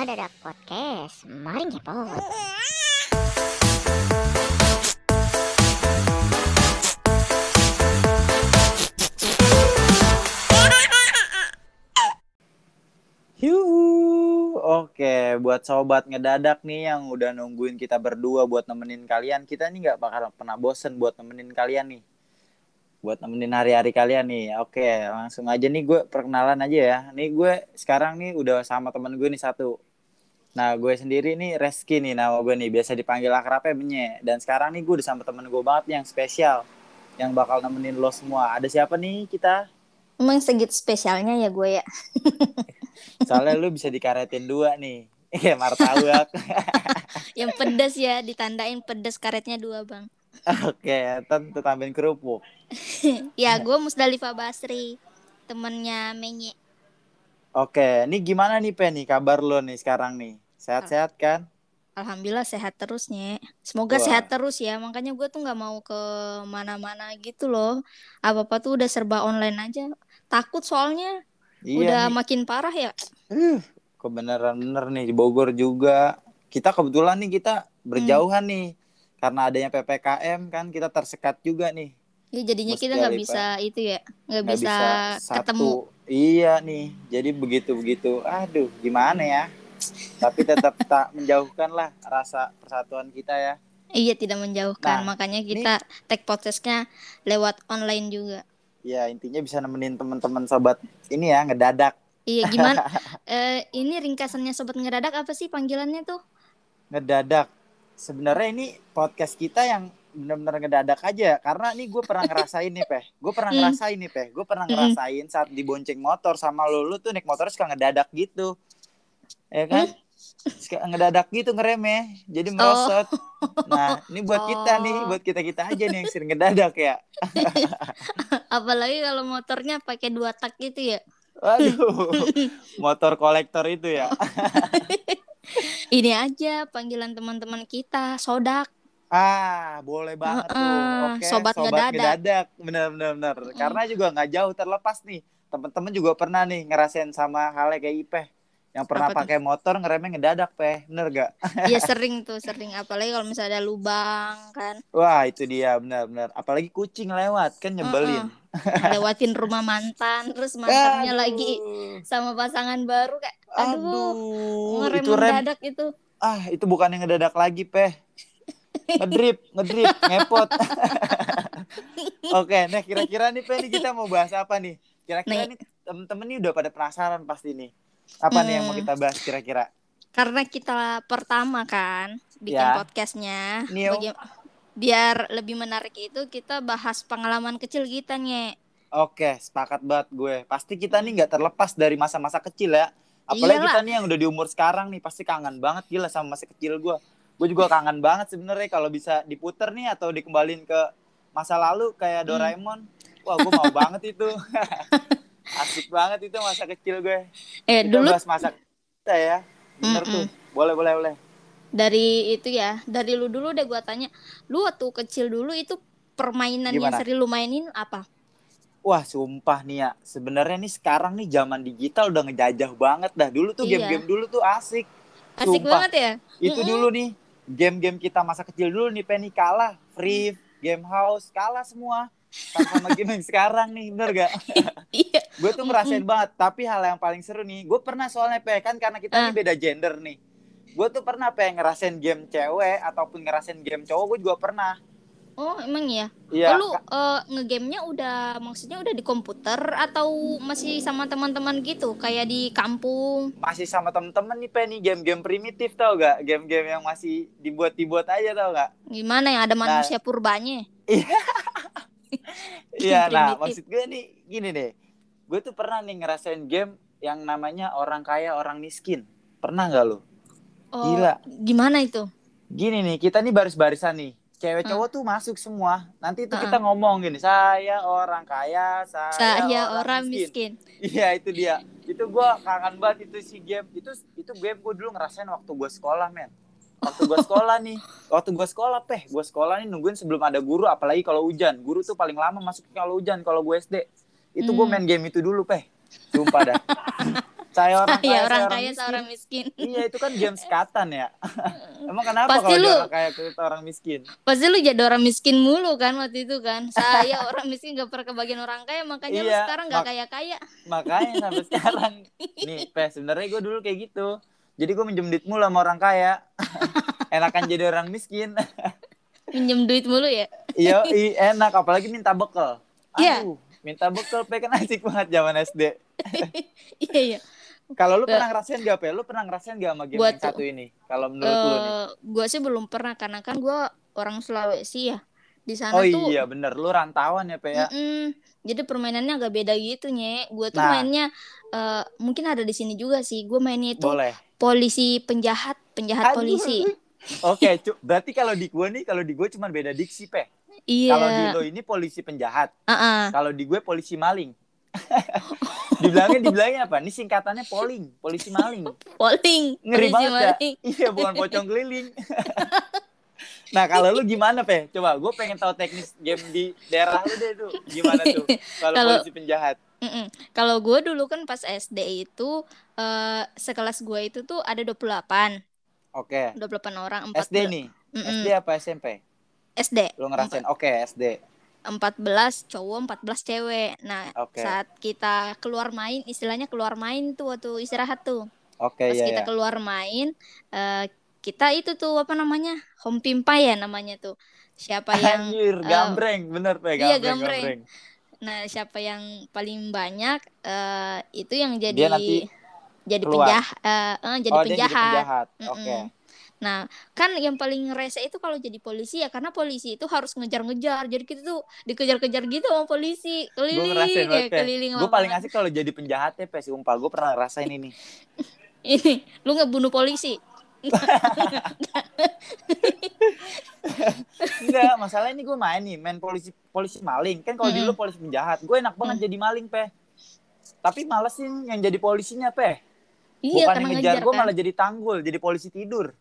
Ngadadak Podcast. Mari ngepot. Yuhu. Oke, buat sobat ngedadak nih yang udah nungguin kita berdua buat nemenin kalian. Kita nih nggak bakal pernah bosen buat nemenin kalian nih. Buat nemenin hari-hari kalian nih. Oke, langsung aja nih gue perkenalan aja ya. Nih gue sekarang nih udah sama temen gue nih satu. Nah, gue sendiri nih Reski nih nama gue nih. Biasa dipanggil akrabnya Menye. Dan sekarang nih gue udah sama temen gue banget nih yang spesial. Yang bakal nemenin lo semua. Ada siapa nih kita? Emang segitu spesialnya ya gue ya. Soalnya lu bisa dikaretin dua nih. Iya, martabak. Yang pedas ya, ditandain pedas karetnya dua bang. Oke, tentu tambahin kerupuk. ya gue Musdalifah Basri, temennya Menye. Oke, ini gimana nih Pen nih kabar lo nih sekarang nih? Sehat-sehat kan? Alhamdulillah sehat terus Nye. Semoga Wah. sehat terus ya. Makanya gue tuh nggak mau ke mana-mana gitu loh. Apa-apa tuh udah serba online aja. Takut soalnya udah nih. makin parah ya. Uh, kebenaran bener nih di Bogor juga. Kita kebetulan nih kita berjauhan Hmm. nih. Karena adanya PPKM kan kita tersekat juga nih. Ya jadinya kita Musdalifah. nggak bisa itu ya, nggak Nggak bisa, ketemu. satu. Iya nih. Jadi begitu-begitu. Aduh, gimana ya? Tapi tetap tak menjauhkan lah rasa persatuan kita ya. Iya tidak menjauhkan. Nah, Makanya ini- kita take podcastnya lewat online juga. Ya intinya bisa nemenin teman-teman sobat ini ya ngedadak Iya gimana? Eh, ini ringkasannya sobat ngeradak apa sih panggilannya tuh? ngedadak. Sebenarnya ini podcast kita yang benar-benar ngedadak aja. Karena nih gue pernah ngerasain nih peh. Gue pernah Hmm. ngerasain nih peh. Gue pernah Hmm. ngerasain saat dibonceng motor sama lu. Lu tuh naik motor suka ngedadak gitu. Ya kan? Suka ngedadak gitu ngeremeh. Jadi merosot. Nah ini buat kita nih. Oh. buat kita kita aja nih yang sering ngedadak ya. Apalagi kalau motornya pakai dua tak gitu ya. waduh. Motor kolektor itu ya. Ini aja panggilan teman-teman kita, sodak. Ah, boleh banget tuh. Heeh, Oke, sobat ngedadak. ngedadak. Bener, bener, bener. Karena juga nggak jauh terlepas nih. Temen-temen juga pernah nih ngerasain sama halnya kayak Ipeh. Yang pernah tuh? pakai motor ngeremnya ngedadak, Peh. Bener gak? Iya sering tuh, sering. Apalagi kalau misalnya ada lubang kan, Wah, itu dia. Bener. Apalagi kucing lewat. Kan nyebelin. lewatin rumah mantan, terus mantannya Aduh. lagi sama pasangan baru kayak, aduh, Aduh, ngerem itu rem. mendadak itu. Ah, itu bukan yang ngedadak lagi, Peh. Ngedrip, ngedrip, ngepot. Oke, nah kira-kira nih, Peh, nih kita mau bahas apa nih? Kira-kira Nih. nih temen-temen nih udah pada penasaran pasti nih. Apa nih yang mau Hmm. kita bahas kira-kira? Karena kita pertama kan bikin Ya. podcastnya, baga- biar lebih menarik itu kita bahas pengalaman kecil kita nih. Oke, sepakat banget gue. Pasti kita nih nggak terlepas dari masa-masa kecil ya. Apalagi Iyalah. kita nih yang udah di umur sekarang nih pasti kangen banget gila sama masa kecil gue. Gue juga kangen banget sebenarnya kalau bisa diputer nih atau dikembalin ke masa lalu kayak Hmm. Doraemon. Wah, gue mau banget itu. Asik banget itu masa kecil gue. Eh Kita dulu bahas masa kita ya. Bener Mm-mm. tuh. Boleh, boleh, boleh. dari itu ya, dari lu dulu deh gua tanya, lu waktu kecil dulu itu permainan yang Gimana? sering lu mainin apa? Wah, sumpah nih ya. Sebenarnya nih sekarang nih zaman digital udah ngejajah banget dah. Dulu tuh Iya. game-game dulu tuh asik. Asik Sumpah. banget ya? Itu Mm-mm. dulu nih game-game kita masa kecil dulu nih Penny kalah, Free, Game House kalah semua. Sama, game yang sekarang nih, bener gak? Iya. Gue tuh ngerasain banget. Tapi hal yang paling seru nih, gue pernah soalnya Pe, kan karena kita Ah. nih beda gender nih. Gue tuh pernah Pe ngerasain game cewek ataupun ngerasain game cowok, gue juga pernah. Oh, emang ya? Iya, Oh, lu eh, ngegamenya udah maksudnya udah di komputer atau masih sama teman-teman gitu kayak di kampung? masih sama temen-temen nih Pe nih game-game primitif tau gak? Game-game yang masih dibuat-dibuat aja tau gak? Gimana yang ada Nah. manusia purbanya? Iya, nah Primitif. maksud gue nih gini deh. Gue tuh pernah nih ngerasain game yang namanya orang kaya orang miskin. Pernah nggak lo? Oh, Gila. gimana itu? Gini nih, kita nih baris-barisan nih. Cewek Hmm. cowok tuh masuk semua. Nanti itu Hmm. kita ngomong gini, saya orang kaya, saya, Saya orang miskin. Iya itu dia. Itu gue kangen banget itu si game. Itu itu game gue dulu ngerasain waktu gue sekolah men. Waktu gue sekolah nih, waktu gue sekolah peh, gue sekolah nih nungguin sebelum ada guru, apalagi kalau hujan. Guru tuh paling lama masuk kalau hujan kalau gue SD. Itu gue Hmm. main game itu dulu peh. Sumpah dah. Saya orang kaya, ya orang saya kaya miskin. seorang miskin. Iya itu kan game sekatan ya. Emang kenapa Pasti kalau lu- orang kaya kita orang miskin? Pasti lu jadi orang miskin mulu kan waktu itu kan. Saya orang miskin gak pernah kebagian orang kaya makanya lu Iya, sekarang gak mak- kaya-kaya. Makanya sampai sekarang nih, Pe, sebenarnya gue dulu kayak gitu. Jadi gue minjem duit mulu sama orang kaya. Enakan jadi orang miskin. Minjem duit mulu ya. Iya, enak apalagi minta bekal. Iya. Aduh, minta bekal Pe kan asik banget zaman SD. Iya iya. Kalau lu pernah ngerasain gak, Pe? Lu pernah ngerasain gak sama game Buat yang satu ini? Kalau menurut lu nih. Eh, gua sih belum pernah karena kan gua orang Sulawesi ya. Di sana Oh tuh iya, bener. Lu rantauan ya, Pe ya? Mm-mm. Jadi permainannya agak beda gitu, Nye. Gue tuh Nah. mainnya eh, mungkin ada di sini juga sih. Gue mainnya itu Boleh. polisi penjahat, penjahat Aduh. polisi. Oke, cu- berarti kalau di gue nih, kalau di gue cuma beda diksi, Pe. Iya. Kalau di lo ini polisi penjahat. Ah-ah. Kalau di gue polisi maling. dibilangnya dibilangnya apa? Ini singkatannya polling, polisi maling. Polling. Ngeri polisi banget ya. maling. Iya, bukan pocong keliling. nah, kalau lu gimana, Pe? Coba gue pengen tahu teknis game di daerah lu deh tuh. Gimana tuh? Kalau polisi penjahat. Mm-mm. Kalau gue dulu kan pas SD itu eh, sekelas gue itu tuh ada 28. Oke. 28 orang, 14. SD nih. Mm-mm. SD apa SMP? SD. Lu ngerasain? Oke, SD. 14 cowok, 14 cewek. Nah, Oke. saat kita keluar main, istilahnya keluar main tuh waktu istirahat tuh. Oke, Pas iya kita ya. keluar main, eh, kita itu tuh apa namanya? Home pimpa ya namanya tuh. Siapa yang Anjir, eh, gambreng, bener Pe, iya, gambreng, gambreng. gambreng. nah siapa yang paling banyak eh, itu yang jadi jadi keluar. penjahat eh, jadi oh, dia jadi penjahat. penjahat. Mm-mm. Oke. Nah, kan yang paling rese itu kalau jadi polisi ya karena polisi itu harus ngejar-ngejar. Jadi kita tuh dikejar-kejar gitu sama polisi, keliling ngerasain ya, banget, Pe. keliling Gue paling asik kalau jadi penjahatnya, Pe, sumpah. Gue pernah ngerasain ini. Ini, lu ngebunuh polisi. Enggak, masalah ini gue main nih, main polisi polisi maling. Kan kalau di Mm-mm. lu polisi penjahat, gue enak banget jadi maling, Pe. Tapi malesin yang jadi polisinya, Pe. Iya, Bukan yang ngejar ngejar, gue kan. malah jadi tanggul, jadi polisi tidur.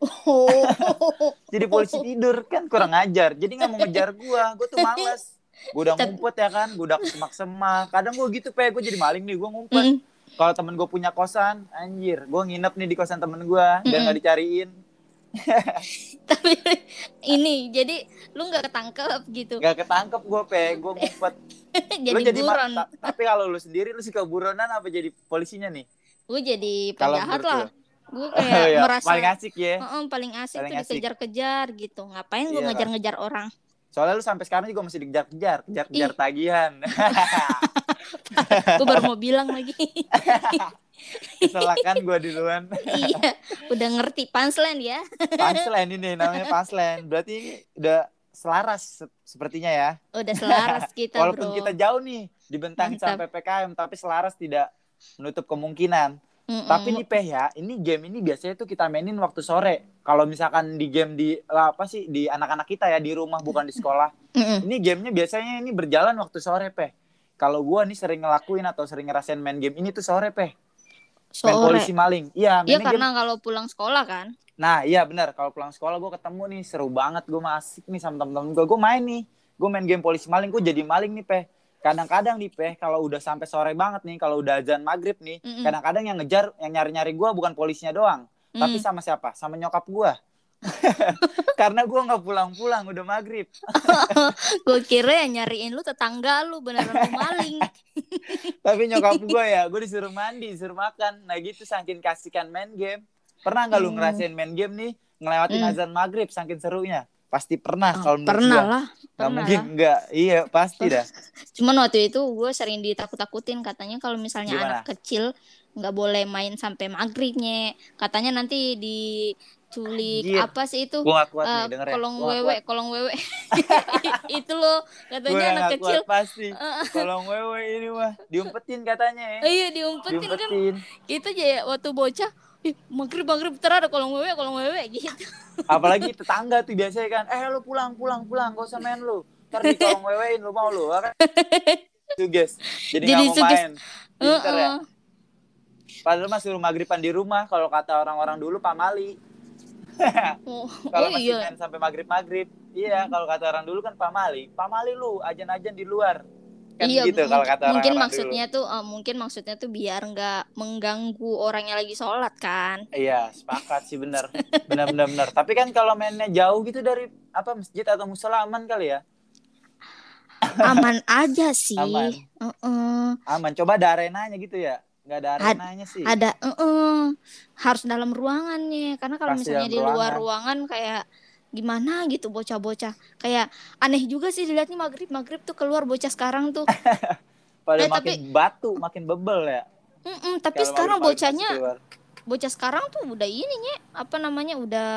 Oh. Jadi polisi tidur kan kurang ajar. Jadi nggak mau ngejar gue, gue tuh males. Gue udah ngumpet ya kan, gue udah semak-semak. Kadang gue gitu, Pe, gue jadi maling nih, gue ngumpet. Mm. Kalau temen gue punya kosan, anjir, gue nginep nih di kosan temen gue, biar Mm-mm. nggak dicariin. Tapi ini jadi lu nggak ketangkep gitu. Gak ketangkep gue, Pe, gue ngumpet. lu jadi jadi buron. ta- tapi kalau lu sendiri lu suka buronan apa jadi polisinya nih? Gue jadi penjahat lah. Gue Oh, kayak iya. merasa paling asik ya. Heeh, paling asik Paling tuh dikejar-kejar gitu. Ngapain gue Iya. ngejar-ngejar orang? Soalnya lu sampai sekarang juga masih dikejar-kejar, kejar-kejar Ih. tagihan. gue baru mau bilang lagi. Keselakan gue duluan. iya, udah ngerti punchline ya. Punchline ini namanya punchline. Berarti ini udah selaras se- sepertinya ya. Udah selaras kita, Walaupun Bro. kita jauh nih dibentangin sama Mantap. PPKM, tapi selaras tidak menutup kemungkinan. Mm-mm. Tapi nih Peh ya, ini game ini biasanya tuh kita mainin waktu sore. Kalau misalkan di game di apa sih di anak-anak kita ya di rumah bukan di sekolah. Mm-mm. Ini gamenya biasanya ini berjalan waktu sore Peh. Kalau gua nih sering ngelakuin atau sering ngerasain main game ini tuh sore Peh. Main Sore. polisi maling. Iya, Iya mainnya game. karena kalau pulang sekolah kan. Nah, iya benar. Kalau pulang sekolah gua ketemu nih seru banget gua masih nih sama temen-temen gua. Gua main nih. Gua main game polisi maling, gua jadi maling nih Peh. Kadang-kadang nih Peh, kalau udah sampai sore banget nih, kalau udah azan maghrib nih, Mm-mm. kadang-kadang yang ngejar, yang nyari-nyari gua bukan polisinya doang, tapi Mm. sama siapa? Sama nyokap gua. Karena gua nggak pulang-pulang, udah maghrib. Gue kira yang nyariin lu tetangga lu beneran lu maling. Tapi nyokap gua ya, gua disuruh mandi, disuruh makan. Nah gitu saking kasihkan main game. Pernah nggak lu Hmm. ngerasain main game nih, ngelewatin Hmm. azan maghrib saking serunya? Pasti pernah Ah, kalau pernah gua. lah. Pernah mungkin lah. enggak. Iya, pasti dah. Cuman waktu itu gue sering ditakut-takutin katanya kalau misalnya Gimana? anak kecil nggak boleh main sampai maghribnya. Katanya nanti diculik Anjir. apa sih itu? Gua kuat Eh, nih denger ya. kolong Gua wewe, kuat. kolong wewe. itu loh Gua katanya anak nggak kecil. kuat pasti. Eh, Kolong wewe ini mah diumpetin katanya ya. eh, iya diumpetin kan. Diumpetin. Itu aja waktu bocah. Maghrib maghrib ntar ada kolong wewe, kolong wewe gitu. Apalagi tetangga tuh biasanya kan, eh lu pulang pulang pulang, gak usah main lu. Ntar di kolong wewein lu mau lu, kan? Itu guys. Jadi Jadi nggak mau suges- main. Pinter ya. Heeh. Padahal mah suruh maghriban di rumah kalau kata orang-orang dulu pamali. Oh, Kalau oh masih iya. main sampai maghrib maghrib, iya kalau kata orang dulu kan pamali. Pamali lu, ajan-ajan di luar. Kan iya, gitu kalau kata mungkin orang-orang maksudnya tuh eh, mungkin maksudnya tuh biar nggak mengganggu orang yang lagi sholat kan. dulu. iya sepakat sih bener bener bener bener tapi kan kalau mainnya jauh gitu dari apa masjid atau musola aman kali ya Aman aja sih. Aman. Heeh. aman coba ada arenanya gitu ya nggak ada Ad- arenanya sih Ada heeh. harus dalam ruangannya karena kalau misalnya di luar ruangan kayak gimana gitu bocah-bocah. Kayak aneh juga sih dilihatnya maghrib maghrib tuh keluar bocah sekarang tuh. Pada eh, makin batu makin bebel ya. Mm-mm, tapi Kalau sekarang bocahnya bocah sekarang tuh udah ini Nye. apa namanya? Udah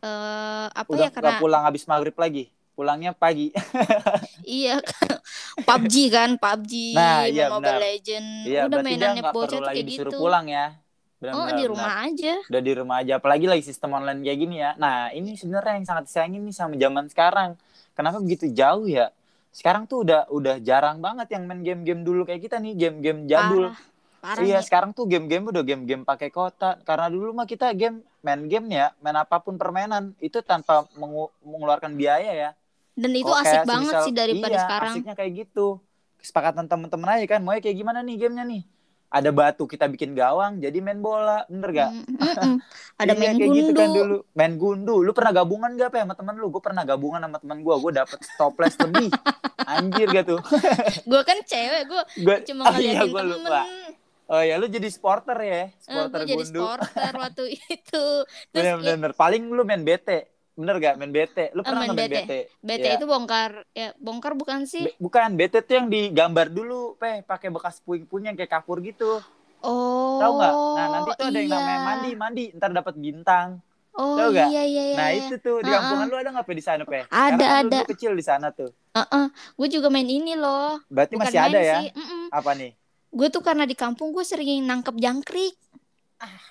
eh apa udah ya karena pulang habis maghrib lagi. Pulangnya pagi. Iya. PUBG kan PUBG Nah, iya, Mobile benar. Legend iya udah mainannya bocah tuh kayak disuruh gitu. pulang ya benar, oh benar, di benar. rumah aja? Udah di rumah aja apalagi lagi sistem online kayak gini ya. Nah ini sebenarnya yang sangat disayangin nih sama zaman sekarang. Kenapa begitu jauh ya? Sekarang tuh udah udah jarang banget yang main game-game dulu kayak kita nih game-game jadul. Parah parah iya Nye. sekarang tuh game-game udah game-game pakai kota. Karena dulu mah kita game main game ya main apa pun permainan itu tanpa mengu- mengeluarkan biaya ya. Dan itu Kok asik banget semisal- sih daripada iya, sekarang. asiknya kayak gitu. Kesepakatan temen-temen aja kan mau kayak gimana nih gamenya nih ada batu kita bikin gawang jadi main bola. Bener gak Mm, mm, mm. ada Iya, main kayak gundu. gitu kan dulu. Main gundu. Lu pernah gabungan gak apa sama temen lu? Gue pernah gabungan sama temen gue gue dapet toples lebih. Anjir gak tuh? Gue kan cewek gue cuma oh, iya, gue temen. lupa. Oh ya lu jadi sporter ya? Eh, sporter gue jadi gundu. sporter waktu itu. Terus bener, ya, bener bener paling lu main bete bener gak main bete. Lu Ah, pernah main main bete. bete? BT Iya. itu bongkar ya bongkar bukan sih? Bukan. Bete tuh yang digambar dulu pe. Pakai bekas puing-puing yang kayak kapur gitu. Oh tahu nggak? Nah nanti tuh ada yang iya. namanya mandi. Mandi ntar dapat bintang. Oh Tahu nggak? iya iya iya nah iya. itu tuh di Ah, kampungan ah. lu ada nggak pe di sana pe? Ada, Karena kan lu ada. dulu kecil di sana tuh. Gue juga main ini loh. Berarti bukan masih ada ya? sih apa nih? Gue tuh karena di kampung gue sering nangkep jangkrik.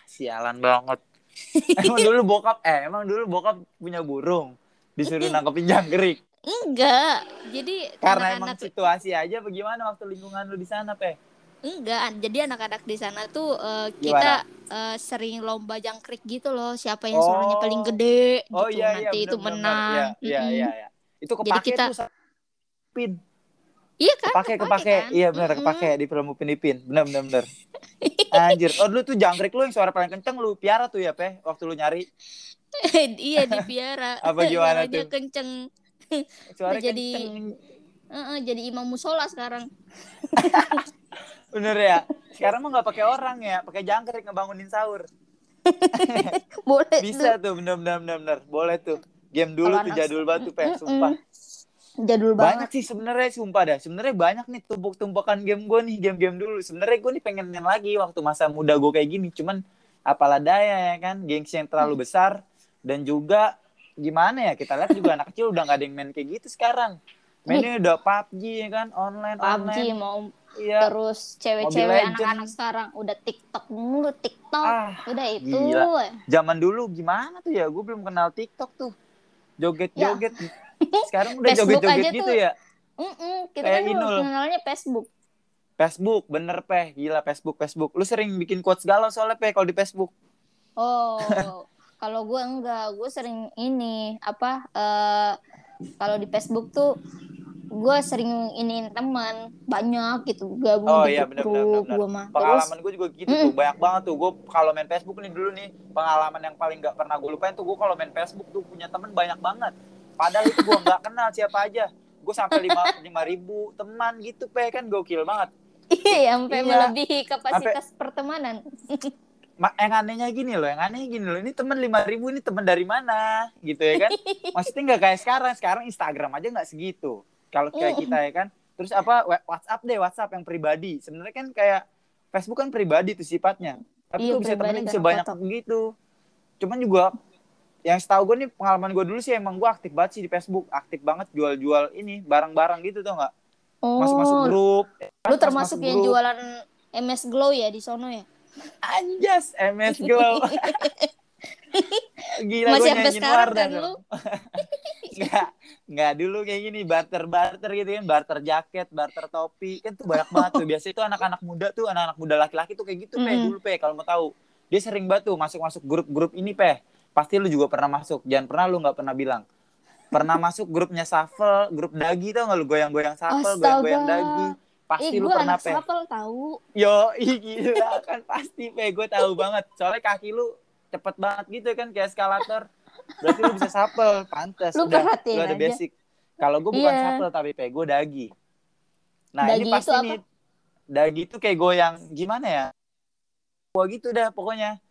Sialan banget emang dulu bokap eh emang dulu bokap punya burung disuruh nangkepin jangkrik? Enggak. Jadi karena emang anak-anak situasi aja bagaimana waktu lingkungan lu di sana pe? Enggak jadi anak-anak di sana tuh eh, kita eh, sering lomba jangkrik gitu loh. Siapa yang suaranya Oh. paling gede oh gitu iya iya nanti itu bener, bener, menang. Iya iya iya iya. itu Jadi kepake kita- tuh pin iya kan kepake kepake kan? iya benar Mm-mm. kepake di film Upin Ipin. Benar benar benar anjir. Oh dulu tuh jangkrik lu yang suara paling kenceng lu piara tuh ya pe waktu lu nyari. Iya dipiara Apa gimana Suaranya tuh? kenceng. Suara jadi- kenceng. Heeh, jadi imam musola sekarang. Bener ya? Sekarang mah nggak pakai orang ya pakai jangkrik ngebangunin sahur. Boleh bisa tuh. bener bener bener bener. Boleh tuh. Game dulu Kalau tuh jadul banget tuh pe Mm-mm. Jadul banyak sih sebenarnya sumpah dah. Sebenarnya banyak nih tumpuk-tumpukan game gue nih game-game dulu. Sebenarnya gue nih pengen main lagi waktu masa muda gue kayak gini. Cuman apalah daya ya kan? Gengsi yang terlalu besar. Dan juga gimana ya kita lihat juga anak kecil udah nggak ada yang main kayak gitu sekarang. Mainnya udah PUBG ya kan? Online PUBG online. mau iya. terus cewek-cewek anak-anak sekarang udah TikTok mulu TikTok. Ah udah itu. gila. zaman dulu gimana tuh ya? Gue belum kenal TikTok tuh. Joget-joget sekarang udah joget-joget gitu tuh. ya? Mm-mm, kita Kayak kan Inul. kenalnya Facebook. Facebook bener peh. Gila Facebook Facebook. Lu sering bikin quotes galau soalnya peh kalau di Facebook. Oh kalau gue enggak. Gue sering ini apa eh kalau di Facebook tuh gue sering iniin teman. Banyak gitu gabung Oh, iya, grup bener, bener. gue mah. Pengalaman gue juga gitu tuh. Banyak banget tuh. Gue kalau main Facebook nih dulu nih pengalaman yang paling gak pernah gue lupain tuh gue kalau main Facebook tuh punya temen banyak banget padahal itu gue nggak kenal siapa aja. Gue sampai lima lima ribu teman gitu pe. Kan gokil banget. Iya sampai Iya. melebihi kapasitas pertemanan. Ma- yang anehnya gini loh yang anehnya gini loh. Ini temen lima ribu ini temen dari mana? Gitu ya kan? Maksudnya nggak kayak sekarang. Sekarang Instagram aja nggak segitu. Kalau kayak kita ya kan. Terus apa WhatsApp deh WhatsApp yang pribadi. Sebenarnya kan kayak Facebook kan pribadi tuh sifatnya. Tapi Iya, tuh bisa pribadi temennya bisa karena banyak foto. begitu cuman juga yang setahu gue nih pengalaman gue dulu sih emang gue aktif banget sih di Facebook aktif banget jual-jual ini barang-barang gitu tau nggak oh masuk-masuk grup lu termasuk masuk yang grup. jualan MS Glow ya di sono ya Anjas MS Glow. Gila Masih gue nyanyiin Wardah kan lu? Enggak, enggak dulu kayak gini barter-barter gitu kan, barter jaket, barter topi, kan tuh banyak banget tuh. Biasanya tuh anak-anak muda tuh, anak-anak muda laki-laki tuh kayak gitu, Pe, Mm. dulu Pe, kalau mau tahu. Dia sering banget tuh masuk-masuk grup-grup ini, Pe. Pasti lu juga pernah masuk, jangan pernah lu nggak pernah bilang. pernah masuk grupnya Shuffle, grup dagi tau gak lu goyang-goyang Shuffle, goyang-goyang dagi. Pasti eh, lu pernah pe. sapel tahu. Yo, gila kan pasti pe gue tahu banget. Soalnya kaki lu cepet banget gitu kan kayak eskalator. Berarti lu bisa Shuffle, pantas. Lu Udah, lu ada aja. basic. Kalau gue bukan Iya. Shuffle tapi pe gue dagi. Nah, Dagi ini pasti nih dagi itu kayak goyang gimana ya? Gua gitu dah pokoknya.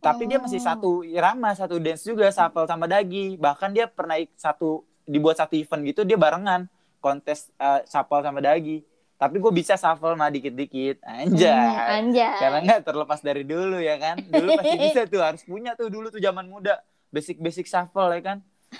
Tapi dia masih Oh. satu irama, satu dance juga Shuffle sama dagi. Bahkan dia pernah satu dibuat satu event gitu dia barengan kontes uh, Shuffle sama dagi. Tapi gue bisa Shuffle mah dikit-dikit. Anjay. Hmm, anjay. Karena nggak terlepas dari dulu ya kan. Dulu pasti bisa tuh harus punya tuh dulu tuh zaman muda. Basic-basic Shuffle ya kan.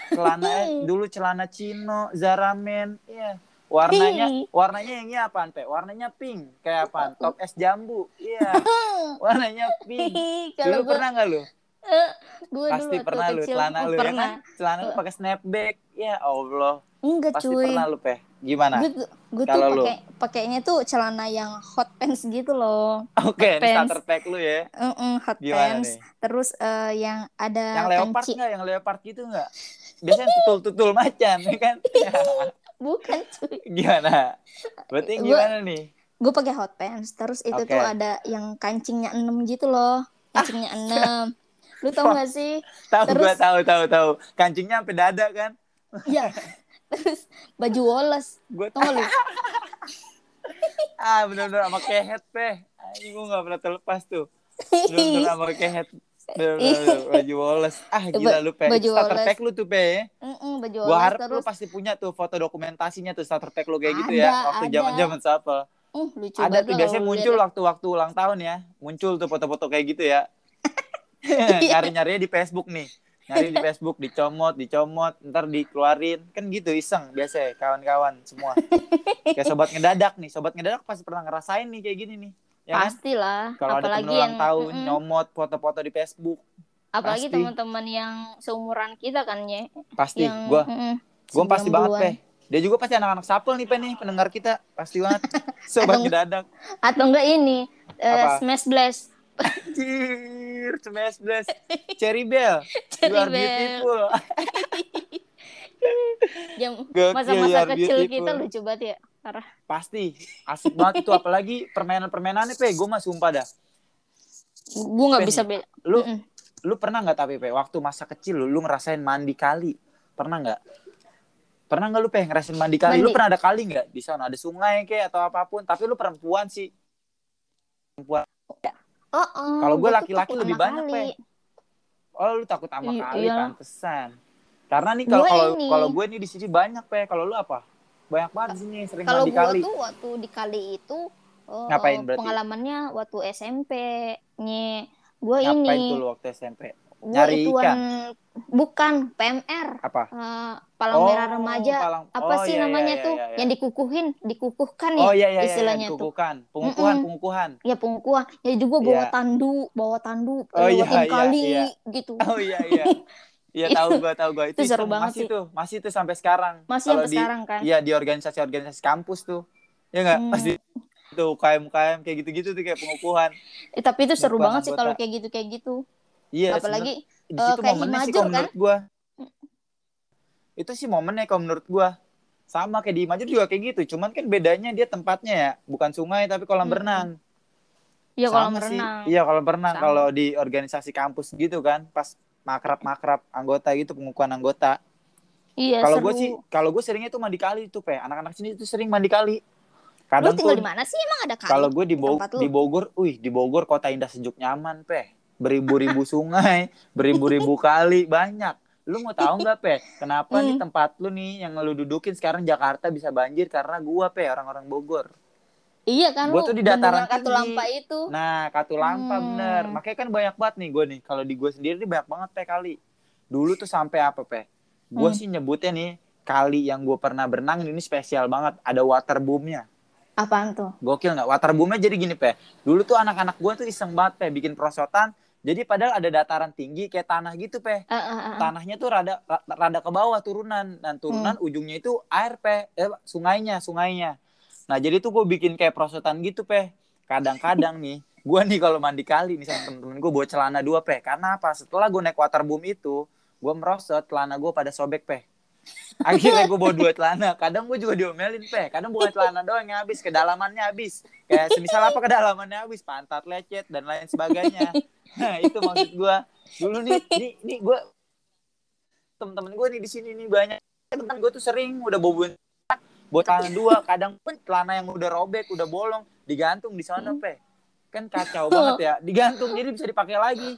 Celana dulu celana chino, Zara Men, iya. Warnanya warnanya yang ini apaan, Pe? Warnanya pink. Kayak apaan? Top es jambu. Iya. Warnanya pink. Kalau Dulu gue, pernah nggak lu? gue Pasti dulu pernah lu kecil celana lu ya pernah. kan? Celana lu pakai snapback. Ya Allah. Enggak Pasti cuy. pernah lu, Pe. Gimana? Gue tuh Kalau lu? pakai pakainya tuh celana yang hot pants gitu loh. Oke, pants. starter pack lu ya. Mm-mm, hot Gimana pants. nih? Terus eh, yang ada Yang leopard nggak? Yang leopard gitu nggak? Biasanya tutul-tutul macan, ya kan? Bukan cuy. gimana? Berarti Gua- gimana nih? Gue pakai hot pants. Terus itu Oke. tuh ada yang kancingnya 6 gitu loh. Kancingnya 6. Lu tau gak sih? Tahu Terus- gua tahu tahu tahu. Kancingnya sampai dada kan? Ya. Terus baju Wallace. Gue Tau lu? ah bener-bener sama kehet peh. Ini gue gak pernah terlepas tuh. Bener-bener sama kehet. Bener-bener baju Wallace. Ah gila lu peh. Baju Starter Wallace. pack lu tuh peh. Mm-mm, baju Gua harap lu terus. pasti punya tuh foto dokumentasinya tuh starter pack lu kayak gitu ya. Ada, Waktu ada. zaman-zaman siapa? Uh, lucu Ada tuh biasanya muncul waktu-waktu ulang tahun ya. Muncul tuh foto-foto kayak gitu ya. Iya. Nyari-nyarinya di Facebook nih. Nyari di Facebook, dicomot, dicomot, ntar dikeluarin. Kan gitu iseng biasa kawan-kawan semua. Kayak sobat ngedadak nih. Sobat ngedadak pasti pernah ngerasain nih kayak gini nih. Ya kan? Pastilah. Kalau ada yang tahun, mm-mm. nyomot foto-foto di Facebook. apalagi teman-teman yang seumuran kita kan ya. Pasti. yang Gua, mm-mm, gua pasti banget, 90-an. Peh. Dia juga pasti anak-anak sapel nih, Peh, nih. Pendengar kita. Pasti banget. Sobat Atau- ngedadak. Atau enggak ini Apa? Smash Blast. Anjir, smash blast. Cherry Bell. Cherry you are Bell. beautiful. Yang Gokil, masa-masa kecil beautiful. kita lucu banget ya. Parah. Pasti. Asik banget itu. Apalagi permainan-permainannya, Pe. Gue mah sumpah dah. Gue nggak Pen, bisa beda. Lu Mm-mm. lu pernah nggak tapi, Pe? Waktu masa kecil lu, lu ngerasain mandi kali. Pernah nggak? Pernah nggak lu, Pe? Ngerasain mandi kali? Lu Mandi. pernah ada kali nggak? Di sana ada sungai kayak atau apa pun. Tapi lu perempuan sih. Perempuan. Oh, oh, Kalau gue laki-laki lebih banyak, kali. Pe. Oh, lu takut sama I- kali, iya. pantesan. Karena nih kalau kalau gue nih di sini banyak, Pe. Kalau lu apa? Banyak banget di sini sering Kalau gue kali. tuh waktu di kali itu oh, Ngapain oh, berarti? pengalamannya waktu SMP nye gue Ngapain ini tuh lu waktu SMP? Nyari ituan ikan? bukan PMR Apa? eh, palang merah remaja palang- apa oh, sih iya, namanya iya, tuh iya, iya. yang dikukuhin dikukuhkan ya Oh iya iya iya, istilahnya yang tuh pengukuhan, pengukuhan, Mm-mm. pengukuhan. ya pengukuhan ya juga bawa Iya. tandu bawa tandu Oh, iya, iya, kali iya. gitu Oh iya iya. Iya tahu gua tahu gua itu, Itu seru iseng. banget masih sih. tuh, masih tuh sampai sekarang. masih sampai di sekarang kan Iya di organisasi-organisasi kampus tuh. Ya enggak? Hmm. Pasti tuh UKM UKM kayak gitu-gitu tuh kayak pengukuhan. Eh, tapi itu seru banget sih kalau kayak gitu kayak gitu Iya, apalagi di situ kayak momennya sih kan? menurut gua. Itu sih momennya kalau menurut gua. Sama kayak di Imajur juga kayak gitu, cuman kan bedanya dia tempatnya ya bukan sungai tapi kolam Hmm. berenang. ya kalau Sama sih. berenang Iya kalau berenang kalau di organisasi kampus gitu kan, pas makrab-makrab anggota gitu pengukuhan anggota. iya Kalau gue sih, kalau gue seringnya tuh mandi kali tuh pe. Anak-anak sini tuh sering mandi kali. lu Kadang tinggal tuh di mana sih emang ada kali kalau gue di, Bo- lu? di Bogor, wih di Bogor kota indah sejuk nyaman pe. Beribu-ribu sungai, beribu-ribu kali banyak. Lu mau tahu nggak pe? Kenapa nih Hmm. tempat lu nih yang lu dudukin sekarang Jakarta bisa banjir karena gua pe orang-orang Bogor. Iya kan Gua lu tuh di dataran tinggi. lampa itu. Nah, Katulampa Hmm. bener. Makanya kan banyak banget nih gue nih. Kalau di gue sendiri nih banyak banget pe kali. Dulu tuh sampai apa pe? Gue Hmm. sih nyebutnya nih kali yang gue pernah berenang ini spesial banget. Ada water boomnya. Apaan tuh? Gokil nggak? Water boomnya jadi gini pe. Dulu tuh anak-anak gue tuh iseng banget pe bikin prosotan. Jadi padahal ada dataran tinggi kayak tanah gitu pe. Eh, eh, eh. Tanahnya tuh rada ra- rada ke bawah turunan. Dan turunan Hmm. ujungnya itu air pe. Eh, sungainya, sungainya. Nah jadi tuh gue bikin kayak prosotan gitu pe. Kadang-kadang nih, gue nih kalau mandi kali nih sama temen-temen gue bawa celana dua pe. Karena apa? Setelah gue naik waterboom itu, gue merosot celana gue pada sobek pe. Akhirnya gue bawa dua celana. Kadang gue juga diomelin, Pe. Kadang bukan celana doang yang habis, kedalamannya habis. Kayak semisal apa kedalamannya habis, pantat lecet dan lain sebagainya. Nah, itu maksud gue. Dulu nih, nih, nih gue temen-temen gue nih di sini nih banyak. Temen gue tuh sering udah bawa buat celana dua. Kadang pun celana yang udah robek, udah bolong, digantung di sana, Pe. Kan kacau banget ya. Digantung jadi bisa dipakai lagi.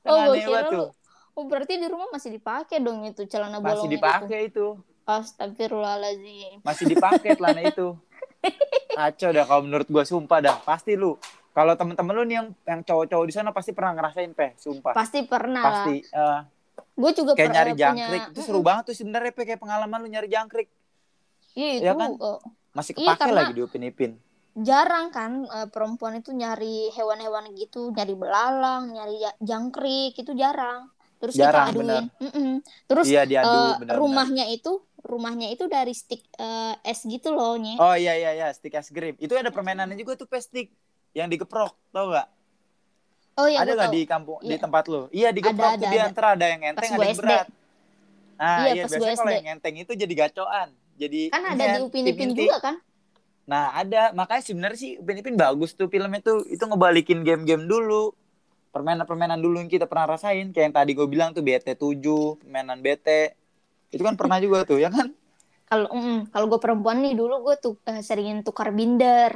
Kan Oh, aneh banget tuh. Oh, berarti di rumah masih dipakai dong itu celana bolongnya Masih itu. dipakai itu. Astagfirullahaladzim. masih dipakai celana itu kacau dah kalau menurut gua sumpah dah pasti lu kalau temen-temen lu nih yang yang cowok-cowok di sana pasti pernah ngerasain peh sumpah Pasti pernah lah. pasti Eh, Gue juga kayak nyari jangkrik punya... itu seru banget tuh sebenarnya kayak pengalaman lu nyari jangkrik Iya itu Ya kan? eh, masih Iya, kepake karena- lagi di Upin Ipin jarang kan eh, perempuan itu nyari hewan-hewan gitu, nyari belalang, nyari ja- jangkrik itu jarang. Terus Jarang, kita aduin. Mm-mm. Terus iya diadu eh, benar rumahnya itu rumahnya itu dari stick eh, es gitu loh nye. oh iya iya iya stick es krim itu ada permainannya juga tuh peh stick yang digeprok tau gak Oh iya ada gak di kampung di Iya. tempat lu iya digeprok Ada, tuh ada, di ada. antara ada yang enteng Pas ada yang SD. berat nah Iya, iya, biasanya kalau yang enteng itu jadi gacoan jadi Kan ada ini di Upin Ipin juga kan? Nah ada. Makanya sebenarnya sih Upin Ipin bagus tuh filmnya tuh. Itu ngebalikin game-game dulu. Permainan-permainan dulu yang kita pernah rasain. Kayak yang tadi gue bilang tuh BT 7 permainan BT itu kan pernah juga tuh ya kan? Kalau mm, kalau gue perempuan nih dulu gue tuh eh, seringin tukar binder.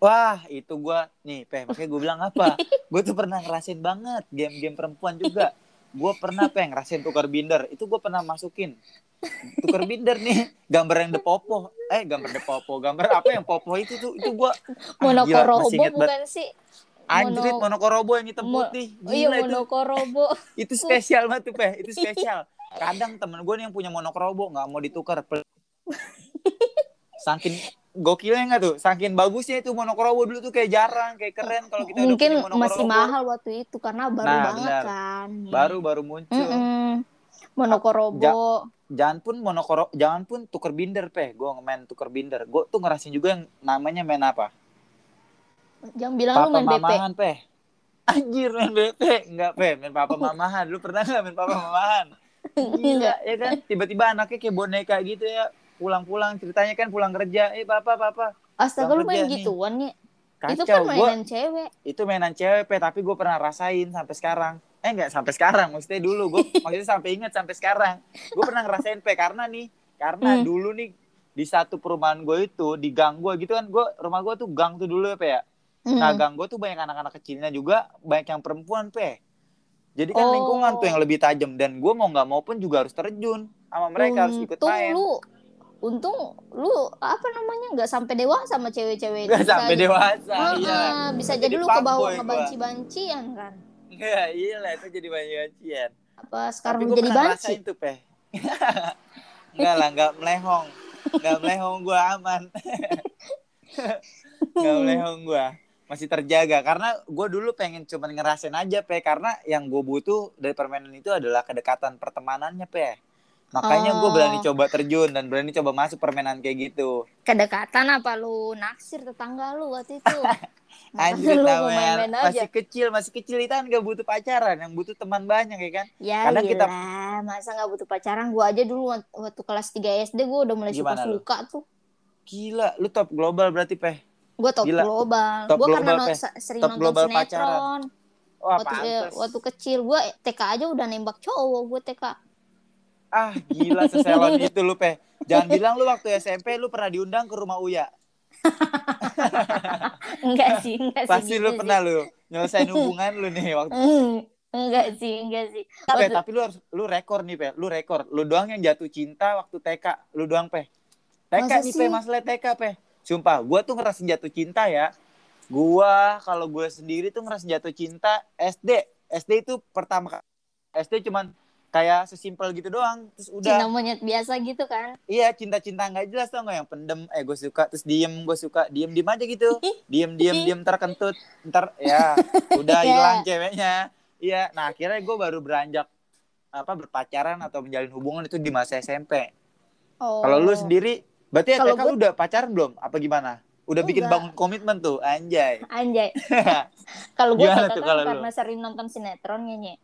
wah itu gue nih peh makanya gue bilang apa? Gue tuh pernah ngerasain banget game-game perempuan juga. Gue pernah peh ngerasain tukar binder. Itu gue pernah masukin tukar binder nih gambar yang de popo eh gambar de popo gambar apa yang popo itu tuh itu gue Monokorobo inget banget bukan sih? Anjrit Mono- monokorobo yang hitam Mo- putih. Oh iya Gila itu. monokorobo. Itu spesial banget tuh, Peh. Itu spesial. Kadang temen gue nih yang punya monokrobo nggak mau ditukar. Saking gokilnya nggak tuh? Saking bagusnya itu monokrobo dulu tuh kayak jarang, kayak keren kalau kita udah Mungkin punya monokrobo. masih mahal waktu itu karena baru Nah, banget benar. kan. Baru baru muncul. Mm-mm. Monokorobo. Jangan pun monokoro, jangan pun tuker binder, Peh. Gue main tuker binder. Gue tuh ngerasin juga yang namanya main apa? Jangan bilang lu Papa main BP. mamahan, Peh. Anjir main BP. Enggak, Peh. Main papa mamahan. Lu pernah nggak main papa mamahan? Gila, Enggak. ya kan? Tiba-tiba anaknya kayak boneka gitu ya. Pulang-pulang ceritanya kan pulang kerja. Eh, papa, papa. Astaga lu main nih. gituan ya. Kacau. Itu kan Gua- mainan cewek. itu mainan cewek, Peh. Tapi gue pernah rasain sampai sekarang. Eh, enggak sampai sekarang. Maksudnya dulu. Gue maksudnya sampai ingat sampai sekarang. Gue pernah ngerasain, Peh. Karena nih, karena Hmm. dulu nih di satu perumahan gue itu di gang gue gitu kan gue rumah gue tuh gang tuh dulu ya Peh ya Nah, Hmm. gang gue tuh banyak anak-anak kecilnya juga, banyak yang perempuan, Pe. Jadi kan Oh. lingkungan tuh yang lebih tajam dan gue mau nggak mau pun juga harus terjun sama mereka harus ikut Untung main. lu untung lu apa namanya nggak sampai dewasa sama cewek-cewek Nggak sampai dewasa, Ah, iya. bisa Jadi lu ke bawah fuckboy gua. ngebanci-bancian kan Iya, iya lah itu jadi banyak apa sekarang Tapi gue jadi banci ngerasain tuh, Pe. Enggak lah, nggak melehong. Nggak melehong gue aman. Nggak melehong gue. Masih terjaga. Karena gue dulu pengen cuman ngerasain aja, Pe. Karena yang gue butuh dari permainan itu adalah kedekatan pertemanannya, Pe. Makanya gue Oh. berani coba terjun dan berani coba masuk permainan kayak gitu. kedekatan apa lu naksir tetangga lu waktu itu Anjir main-main aja masih kecil, masih kecil itu kan gak butuh pacaran, yang butuh teman banyak ya kan. ya kadang kita- iyalah, masa nggak butuh pacaran gua aja dulu wak- waktu kelas 3 SD gua udah mulai suka-suka tuh Gila, lu top global berarti, Peh. gua top Gila. global gua karena no- sering Top nonton global sinetron Wah, waktu eh, pantes. waktu kecil gua TK aja udah nembak cowok gua TK Ah, gila seselon itu lu, Peh. Jangan bilang lu waktu SMP lu pernah diundang ke rumah Uya. enggak sih enggak sih Pasti gitu lu sih. pernah lu nyelesain hubungan lu nih waktu Hmm, enggak sih enggak sih Pe, Waktu- tapi lu harus lu rekor nih, Pe. Lu rekor. Lu doang yang jatuh cinta waktu TK. Lu doang, Pe. TK Masa nih, sih? Pe, masalah TK, Pe. Sumpah, gua tuh ngerasin jatuh cinta ya. Gua kalau gue sendiri tuh ngerasin jatuh cinta SD. SD itu pertama. SD cuman kayak sesimpel gitu doang. Terus udah. Cinta monyet biasa gitu kan? Iya cinta-cinta nggak jelas tau nggak yang pendem. Eh gue suka terus diem gue suka. Diem diem aja gitu. Diem diem diem terkentut ntar ya udah Ya. hilang ceweknya. Iya nah akhirnya gue baru beranjak apa berpacaran atau menjalin hubungan itu di masa SMP oh kalau lu sendiri berarti ya lu udah pacaran belum? Apa gimana? Udah bikin Enggak. bangun komitmen tuh anjay. Anjay. Kalau gue tuh kalau lu? karena sering nonton sinetron nyenye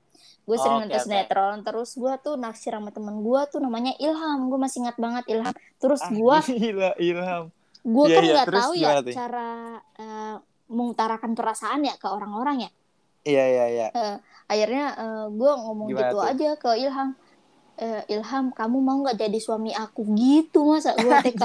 gue sering Oke, nonton oke. sinetron terus gue tuh naksir sama temen gue tuh namanya Ilham gue masih ingat banget Ilham terus Ah, gue gila Ilham. gue Iya, kan iya, nggak terus tahu ya tuh? cara eh, mengutarakan perasaan ya ke orang-orang ya Iya iya iya. akhirnya gue ngomong Gimana gitu tuh? aja ke Ilham Eh, Ilham kamu mau nggak jadi suami aku gitu masa gue TK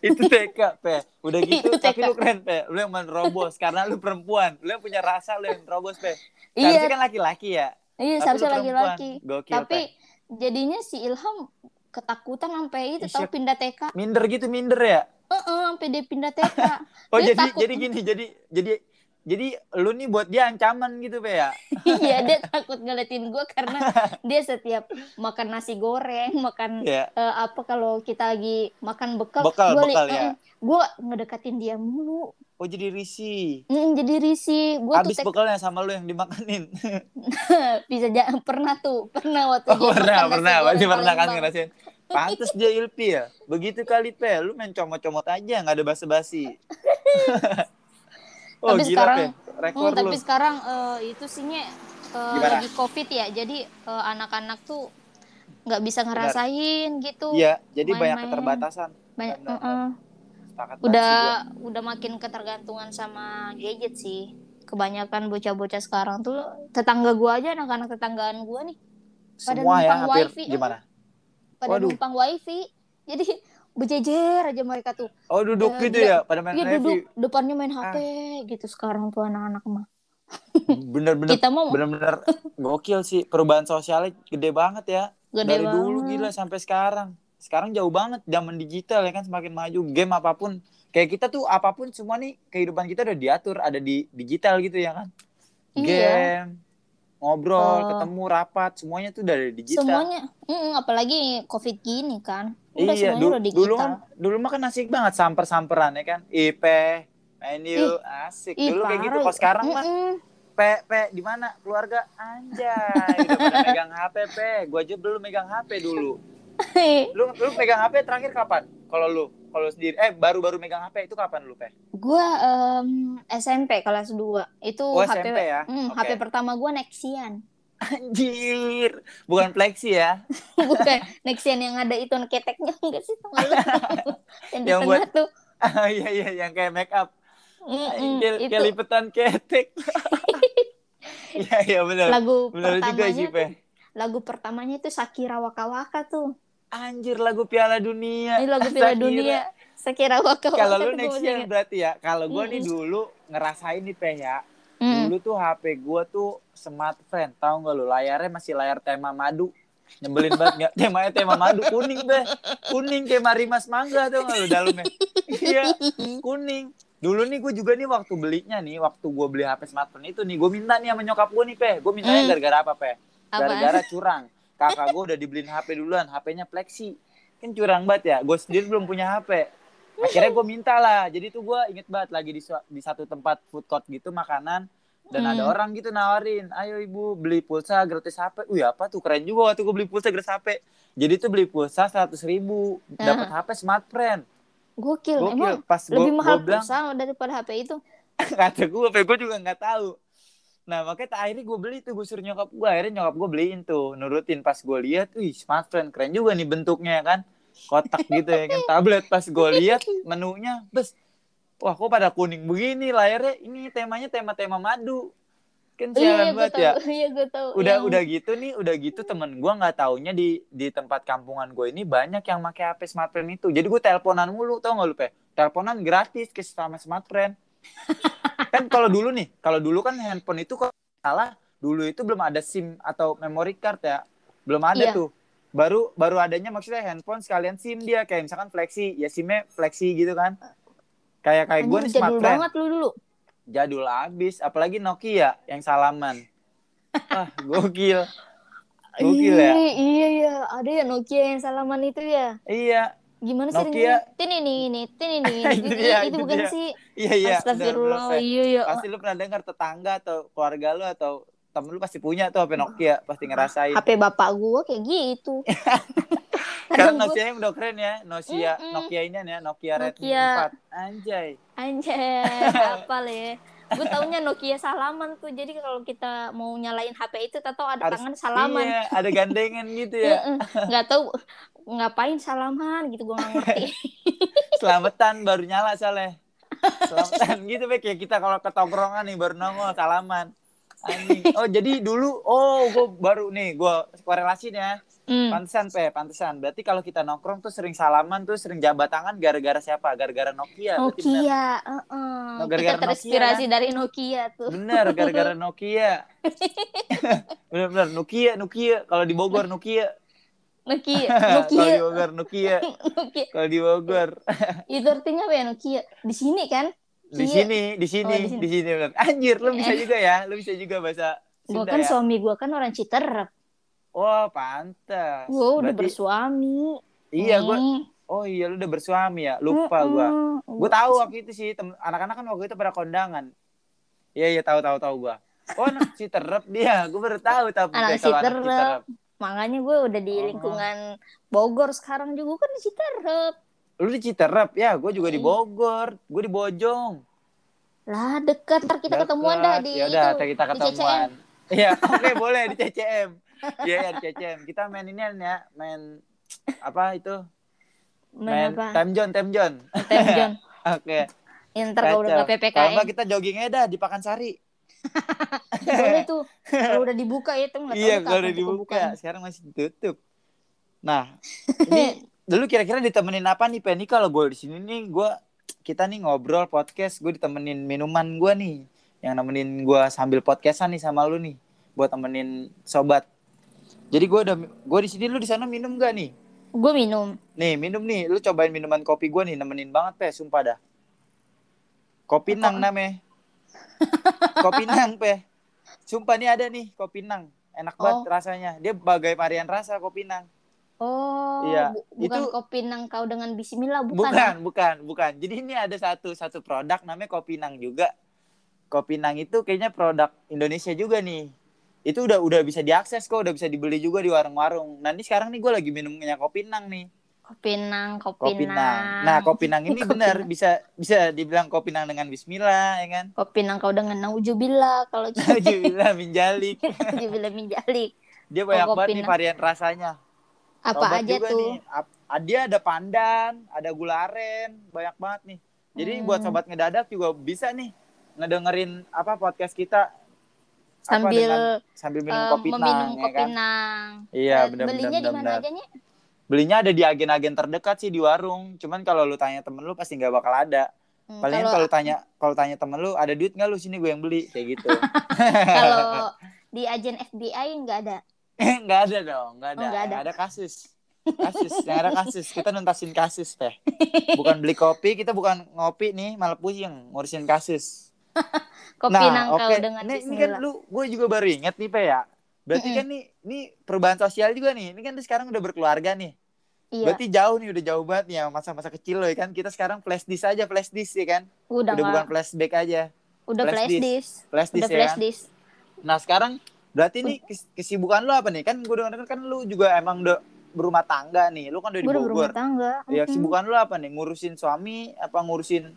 itu TK, Pe. Udah gitu, Itu tapi lu keren, Pe. Lu yang menerobos karena lu perempuan. Lu yang punya rasa, lu yang terobos, Pe. iya Seharusnya kan laki-laki ya. Iya seharusnya laki-laki tapi Pe. jadinya si Ilham ketakutan sampai itu tahu pindah TK Minder gitu, minder ya. Heeh, sampai dia pindah TK Oh, Dia jadi takut. jadi gini, jadi jadi jadi lu nih buat dia ancaman gitu, Pe ya. iya dia takut ngeliatin gue karena dia setiap makan nasi goreng makan Iya. eh, apa kalau kita lagi makan bekal Bekal, gue bekal, ya. gue ngedekatin dia mulu Oh, jadi risih. Mm, jadi risih gue tuh Habis tek- bekalnya sama lu yang dimakanin. bisa ja- pernah tuh pernah waktu Oh, dia pernah, pernah. Pasti pernah kan ngerasain. Pantes dia ilpi ya. Begitu kali, Pe. Lu main comot-comot aja, nggak ada basa-basi. oh, Tapi gila, sekarang-. Rekor Hmm, lu. tapi sekarang eh, itu sihnya eh, Gimana? lagi covid ya jadi eh, anak-anak tuh nggak bisa ngerasain gitu Iya, jadi banyak main-main. keterbatasan. banyak benar. eh-eh. Sepakat banget udah udah makin ketergantungan sama gadget sih kebanyakan bocah-bocah sekarang tuh tetangga gua aja anak-anak tetanggaan gua nih pada Semua ya, numpang hampir wifi, gimana? pada Waduh. numpang wifi jadi berjejer aja mereka tuh Oh, duduk gitu dia- ya, pada main Iya duduk depannya main Ah. HP gitu sekarang tuh anak-anak mah Bener-bener kita mau bener-bener gokil sih perubahan sosialnya gede banget ya. gede Dari banget dulu gila sampai sekarang. Sekarang jauh banget zaman digital ya kan semakin maju game apa pun. Kayak kita tuh apa pun semua nih kehidupan kita udah diatur ada di digital gitu ya kan. Iya. Game, ngobrol, Oh. ketemu, rapat, semuanya tuh dari digital. semuanya mm, apalagi covid gini kan udah iya, semuanya du- udah digital dulu kan dulu mah kan asik banget samper-samperan ya kan. IP, yuk, asik. Ih, dulu kayak gitu. Kalau sekarang mah. Pe, pe, di mana keluarga? Anjay, udah pada megang HP, pe. Gua aja belum megang HP dulu. Lu lu megang HP terakhir kapan? Kalau lu, kalau sendiri eh baru-baru megang HP itu kapan lu, pe? Gua em, SMP kelas 2 itu Oh, HP SMP ya? mm, Oke. HP pertama gua Nexian Anjir, bukan flexi ya. bukan Nexian yang ada itu keteknya enggak sih yang di Yang tengah buat- tuh Iya iya yang kayak make up. Kayak itu kayak lipetan ketek. Iya iya benar. lagu Benar juga sih, pe. tuh, lagu pertamanya itu Shakira Waka Waka tuh Anjir lagu Piala Dunia. ini lagu Piala Shakira. Dunia Shakira Waka Waka Kalau lu next year berarti ya. Kalau gua nih Mm-mm. dulu ngerasain nih, pe ya. Dulu tuh HP gua tuh smart friend, tahu nggak lu? Layarnya masih layar tema madu. Nyebelin banget nggak? Temanya tema madu kuning deh. Kuning kayak marimas mangga tuh nggak lu dalamnya? Iya, kuning. Dulu nih gue juga nih waktu belinya nih, waktu gue beli HP smartphone itu nih, gue minta nih sama nyokap gue nih, Pe. Gue mintanya Hmm. gara-gara apa, Pe? Apa? Gara-gara curang. Kakak gue udah dibeliin HP duluan, HP-nya Plexi. Kan curang banget ya, gue sendiri belum punya HP. Akhirnya gue minta lah, jadi tuh gue inget banget lagi di, di satu tempat food court gitu makanan. Dan ada Hmm. orang gitu nawarin, ayo ibu beli pulsa gratis HP. Wih apa tuh keren juga waktu gue beli pulsa gratis HP. Jadi tuh beli pulsa 100 ribu, dapat HP smart friend. Gokil, Gokil. emang Pas lebih mahal bilang, pulsa daripada HP itu. kata gue, apa gue juga nggak tahu. Nah makanya akhirnya gue beli tuh, gue suruh nyokap gue. Akhirnya nyokap gue beliin tuh, nurutin. Pas gue lihat, wih smart friend keren juga nih bentuknya kan. Kotak gitu ya kan, tablet. Pas gue lihat menunya, bes. Wah kok pada kuning begini layarnya. Ini temanya tema-tema madu. Kan Iya, sialan gue banget tahu. ya. Iya, gue tahu. udah Yang- udah gitu nih udah gitu temen gue nggak taunya di di tempat kampungan gue ini banyak yang pakai HP smartphone itu jadi gue teleponan mulu tau nggak lu pe teleponan gratis ke sama smartphone kan kalau dulu nih kalau dulu kan handphone itu kalau nggak salah dulu itu belum ada sim atau memory card ya belum ada Iya. tuh baru baru adanya maksudnya handphone sekalian sim dia kayak misalkan flexi ya simnya flexi gitu kan kayak kayak gue nih jadul smartphone banget lu dulu. jadul abis apalagi Nokia yang salaman ah gokil gokil ya Iya, iya. Ada ya Nokia yang salaman itu ya. iya Gimana sih Nokia. dengernya? Tin ini, ini, tin ini, ini. Itu Itu, bukan dia. sih. iya iya Astagfirullah. Iya, iya. pasti lu pernah dengar tetangga atau keluarga lu atau temen lu pasti punya tuh HP Nokia pasti ngerasain HP bapak gua kayak gitu. gua- Nokia yang udah keren ya Nokia Mm-mm. Nokia ini ya Nokia Redmi Nokia. 4 anjay Anjay, apa ya? gue taunya Nokia salaman tuh jadi kalau kita mau nyalain HP itu tahu ada Harus- tangan salaman Iya, ada gandengan gitu ya. Heeh. nggak tahu ngapain salaman gitu gue nggak ngerti Selamatan baru nyala soalnya. Selamatan gitu be kayak kita kalau ke tongkrongan nih baru nongol salaman. Anjing. Oh jadi dulu oh gue baru nih gue korelasiin Hmm. Pantesan pe, pantesan. Berarti kalau kita nongkrong tuh sering salaman tuh sering jabat tangan gara-gara siapa? Gara-gara Nokia. Nokia heeh. Oh, kita gara-gara Nokia, terinspirasi dari Nokia tuh Bener, gara-gara Nokia. Bener-bener Nokia, Nokia. Kalau di Bogor Nokia. Nokia Kalau di Nokia Bogor Nokia. Nokia Kalau di Bogor. itu artinya apa ya Nokia di sini kan Di Kia. sini, di sini, Oh, di sini. di sini. Anjir, lu bisa Eh. juga ya. Lu bisa juga bahasa gue kan ya. suami gue kan orang Citerep Oh, pantas. gue udah Berarti- bersuami Iya, Nih. Oh iya, lu udah bersuami ya. Lupa gua. Mm-mm. Gue tahu waktu itu sih, anak-anak kan waktu itu pada kondangan. Iya, iya tahu tahu tahu gua. Oh, anak Citerep dia. Gue baru tahu tapi Anak kalau Citerep. makanya gue udah di Oh. lingkungan Bogor sekarang juga kan di Citerep Lu di Citerep ya, gue juga di. Bogor, gue di Bojong. lah deket ntar kita ketemuan dah di ya udah itu kita ketemuan. Iya, oke boleh di CCM. Iya, ya, di CCM. Kita main ini ya, main apa itu? main apa time zone, time zone. Tem John Oke. Ya, ntar kalau udah Kalau ppkm nggak kita jogging aja dah di Pakansari. boleh tuh kalau udah dibuka ya tuh nggak tahu Iya, kalau udah dibuka. kebukaan. Sekarang masih ditutup. Nah, ini dulu kira-kira ditemenin apa nih, Penny? Kalau gue di sini nih, gue kita nih ngobrol podcast, gue ditemenin minuman gue nih, yang nemenin gue sambil podcastan nih sama lu nih, buat temenin sobat. Jadi gue udah, gue di sini lu di sana minum gak nih? gue minum Nih minum nih, lu cobain minuman kopi gue nih, nemenin banget pe, sumpah dah. Kopi nang namanya. kopi nang pe. Sumpah nih ada nih kopi nang, enak banget Oh. rasanya. Dia bagai varian rasa kopi nang. oh Iya, bu- bukan itu- kopi nang kau dengan Bismillah bukan, Bukan, bukan, bukan. Jadi ini ada satu satu produk namanya kopi nang juga. Kopi nang itu kayaknya produk Indonesia juga nih. Itu udah udah bisa diakses kok, udah bisa dibeli juga di warung-warung. Nah ini sekarang nih gue lagi minumnya kopi nang nih. kopi nang kopi, Kopi nang. nang. Nah kopi nang ini benar bisa bisa dibilang kopi nang dengan Bismillah ya kan. kopi nang kau dengan naujubillah kalau Alhamdulillah minjalik. naujubillah minjalik Dia banyak Oh, banget nih varian rasanya. apa Obat aja tuh Nih. Ah, Dia ada pandan, ada gula aren, banyak banget nih. Jadi Hmm. buat sobat ngedadak juga bisa nih ngedengerin apa podcast kita sambil dengan- sambil minum eh, kopi nang, ya kopi kan? nang Iya, Eh, benar belinya benar di mana aja nya Belinya ada di agen-agen terdekat sih di warung. Cuman kalau lu tanya temen lu pasti nggak bakal ada. Hmm, Palingan kalau tanya kalau tanya temen lu ada duit nggak lu sini gue yang beli kayak gitu. kalau di agen FBI nggak ada nggak ada dong, nggak ada. Oh, ada. Yang ada kasus. Kasus, yang ada kasus. Kita nuntasin kasus teh. Bukan beli kopi, kita bukan ngopi nih, malah pusing ngurusin kasus. kopi nah, nang kau oke. dengan Ini, ini kan lu, gue juga baru inget nih, Pe ya. Berarti Mm-mm. kan nih, ini perubahan sosial juga nih. Ini kan sekarang udah berkeluarga nih. iya Berarti jauh nih, udah jauh banget nih ya masa-masa kecil lo ya kan. Kita sekarang flash disk aja, flash disk ya kan. udah Udah, bukan flashback aja, udah flash flash disk. disk flash disk udah ya flash kan. disk Nah sekarang berarti nih kes- kesibukan lu apa nih? Kan gue denger kan lu juga emang udah berumah tangga nih. Lu kan udah di Bogor. berumah tangga Ya kesibukan lu apa nih? Ngurusin suami apa ngurusin,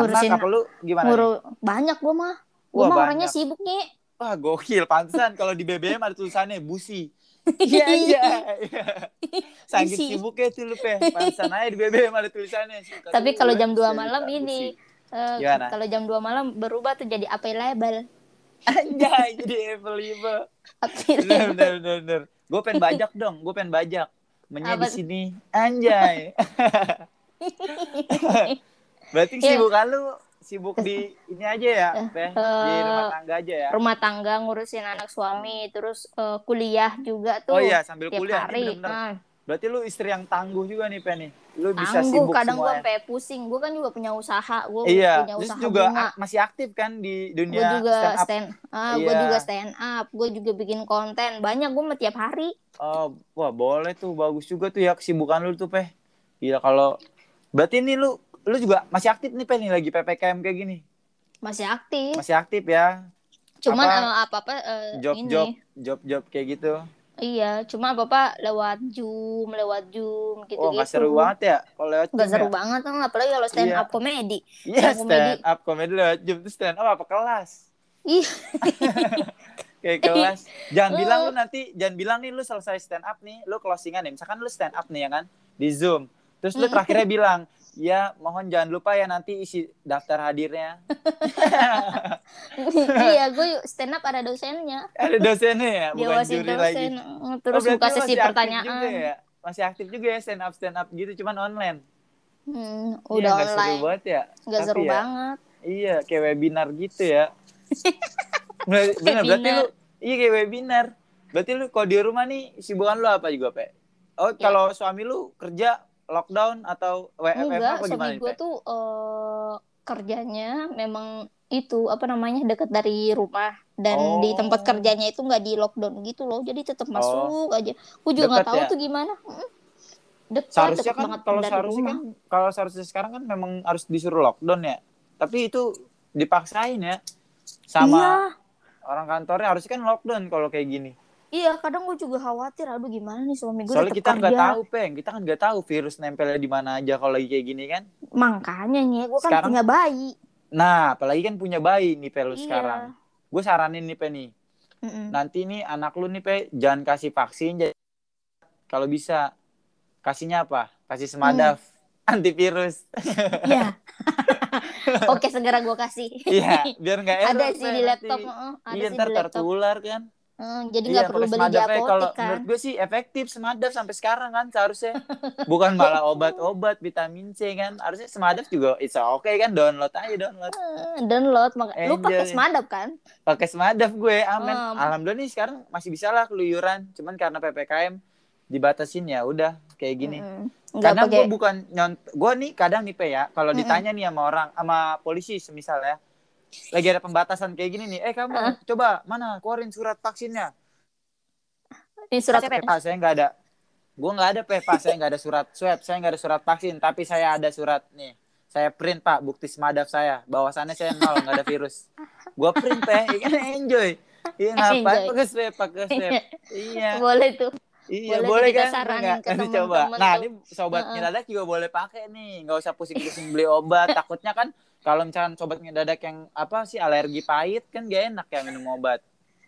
Ngurusin anak apa lu gimana nih? Nguru- banyak gue mah gue mah orangnya sibuk nih Wah gokil, pantesan kalau di BBM ada tulisannya busi. Iya iya. Saking Busi. sibuknya tuh lu pe. Pantesan aja di BBM ada tulisannya. Suka tapi lu, kalau eh, jam 2 cerita malam busi. ini eh, Gimana? kalau jam 2 malam berubah tuh jadi apa label Anjay jadi available. Bener bener bener. bener. Gue pengen bajak dong, gue pengen bajak. Menye Apa di sini. Anjay. Berarti Iya. sibukan lu sibuk di ini aja ya, Pe? Di Eh, rumah tangga aja ya. rumah tangga ngurusin anak suami terus eh, kuliah juga tuh Oh iya, sambil tiap kuliah hari nih bener-bener. Ah, Berarti lu istri yang tangguh juga nih, Pe nih. Lu bisa tangguh sibuk kadang gue sampai pusing gue kan juga punya usaha gue Iya, punya terus usaha juga bunga masih aktif kan di gue dunia juga stand up. stand gue Iya. juga stand up gue juga bikin konten banyak gue tiap hari Oh, wah boleh tuh, bagus juga tuh ya kesibukan lu tuh, Pe. Gila kalau berarti ini lu lu juga masih aktif nih, Pe nih lagi PPKM kayak gini. masih aktif Masih aktif ya. cuman apa- eh, apa apa Job-job, job-job kayak gitu. Iya, cuma Bapak lewat Zoom, lewat Zoom Oh, gitu-gitu. nggak seru banget ya kalau lewat Nggak Zoom seru ya? banget kan, apalagi kalau stand Iya. up komedi. Iya, Stand comedy. stand up comedy lewat Zoom tuh stand up apa kelas? Ih, Kayak kelas. Jangan Eh. bilang lu nanti, jangan bilang nih lu selesai stand up nih, lu closingan nih. Misalkan lu stand up nih ya kan di Zoom. Terus lu Mm. terakhirnya bilang, "Ya, mohon jangan lupa ya nanti isi daftar hadirnya." iya, gue stand up ada dosennya. Ada dosennya ya, bukan Diawasin juri dosen. lagi. eh, Terus Oh, buka sesi pertanyaan. Juga ya? Masih aktif juga ya stand up stand up gitu, cuman online. Hmm, Iya, udah seru online. banget ya. Tapi seru ya, banget. Iya, kayak webinar gitu ya. Bener, berarti lu iya kayak webinar. Berarti lu kalau di rumah nih sibukan lu apa juga, Pe? Oh, Ya. kalau suami lu kerja lockdown atau Enggak, apa gimana nih, gue tuh eh, kerjanya memang itu apa namanya dekat dari rumah dan di tempat Oh. kerjanya itu nggak di lockdown gitu loh jadi tetap masuk aja gue juga nggak tahu ya? tuh gimana dekat Seharusnya kan banget kalau seharusnya rumah kan kalau seharusnya sekarang kan memang harus disuruh lockdown ya. Tapi itu dipaksain ya. Sama iya orang kantornya harusnya kan lockdown kalau kayak gini. Iya kadang gue juga khawatir aduh gimana nih suami gue Soalnya kita nggak tahu, Peng. Kita kan nggak tahu virus nempelnya di mana aja kalau lagi kayak gini kan. makanya nih gue kan Sekarang- punya bayi Nah, apalagi kan punya bayi nih, Pe, lu Iya. sekarang. Gue saranin nih, Pe, nih. Mm-mm. Nanti nih anak lu nih, Pe, jangan kasih vaksin. jadi- Kalau bisa, kasihnya apa? Kasih semadaf. Antivirus. Iya. oke segera gue kasih Iya, biar nggak error. ada Pe, sih di laptop Iya, sih ntar di laptop tertular kan. Hmm, jadi Iya, nggak perlu pakai beli di Pe. Kalau apotek kan menurut gue sih efektif semadaf sampai sekarang kan seharusnya. Bukan malah obat-obat vitamin C kan. Harusnya semadaf juga it's okay kan download aja download. Eh, download mak lu pakai semadap kan pakai semadaf gue aman Hmm. alhamdulillah nih sekarang masih bisa lah keluyuran cuman karena ppkm dibatasin ya udah kayak gini nggak kadang pakai gue bukan nyont gue nih kadang nih pe ya kalau Mm-mm. ditanya nih sama orang sama polisi semisal ya lagi ada pembatasan kayak gini nih. Eh kamu Heeh. coba mana keluarin surat vaksinnya? Ini surat pak saya nggak ada. Gue nggak ada pe pak saya nggak ada surat swab saya nggak ada surat vaksin tapi saya ada surat nih. Saya print pak bukti semadaf saya. Bahwasannya saya nol nggak ada virus. Gue print pe ya kan enjoy. Iya ngapain Enjoy. pakai swab pakai swab? Iya. Boleh tuh. Iya boleh boleh kita kan? Saranin Nggak? ke Nanti coba. teman-teman nah tuh. ini sobat Heeh. ngedadak juga boleh pakai nih. Nggak usah pusing-pusing beli obat. Takutnya kan kalau misalkan sobat ngedadak yang apa sih alergi pahit kan gak enak ya minum obat.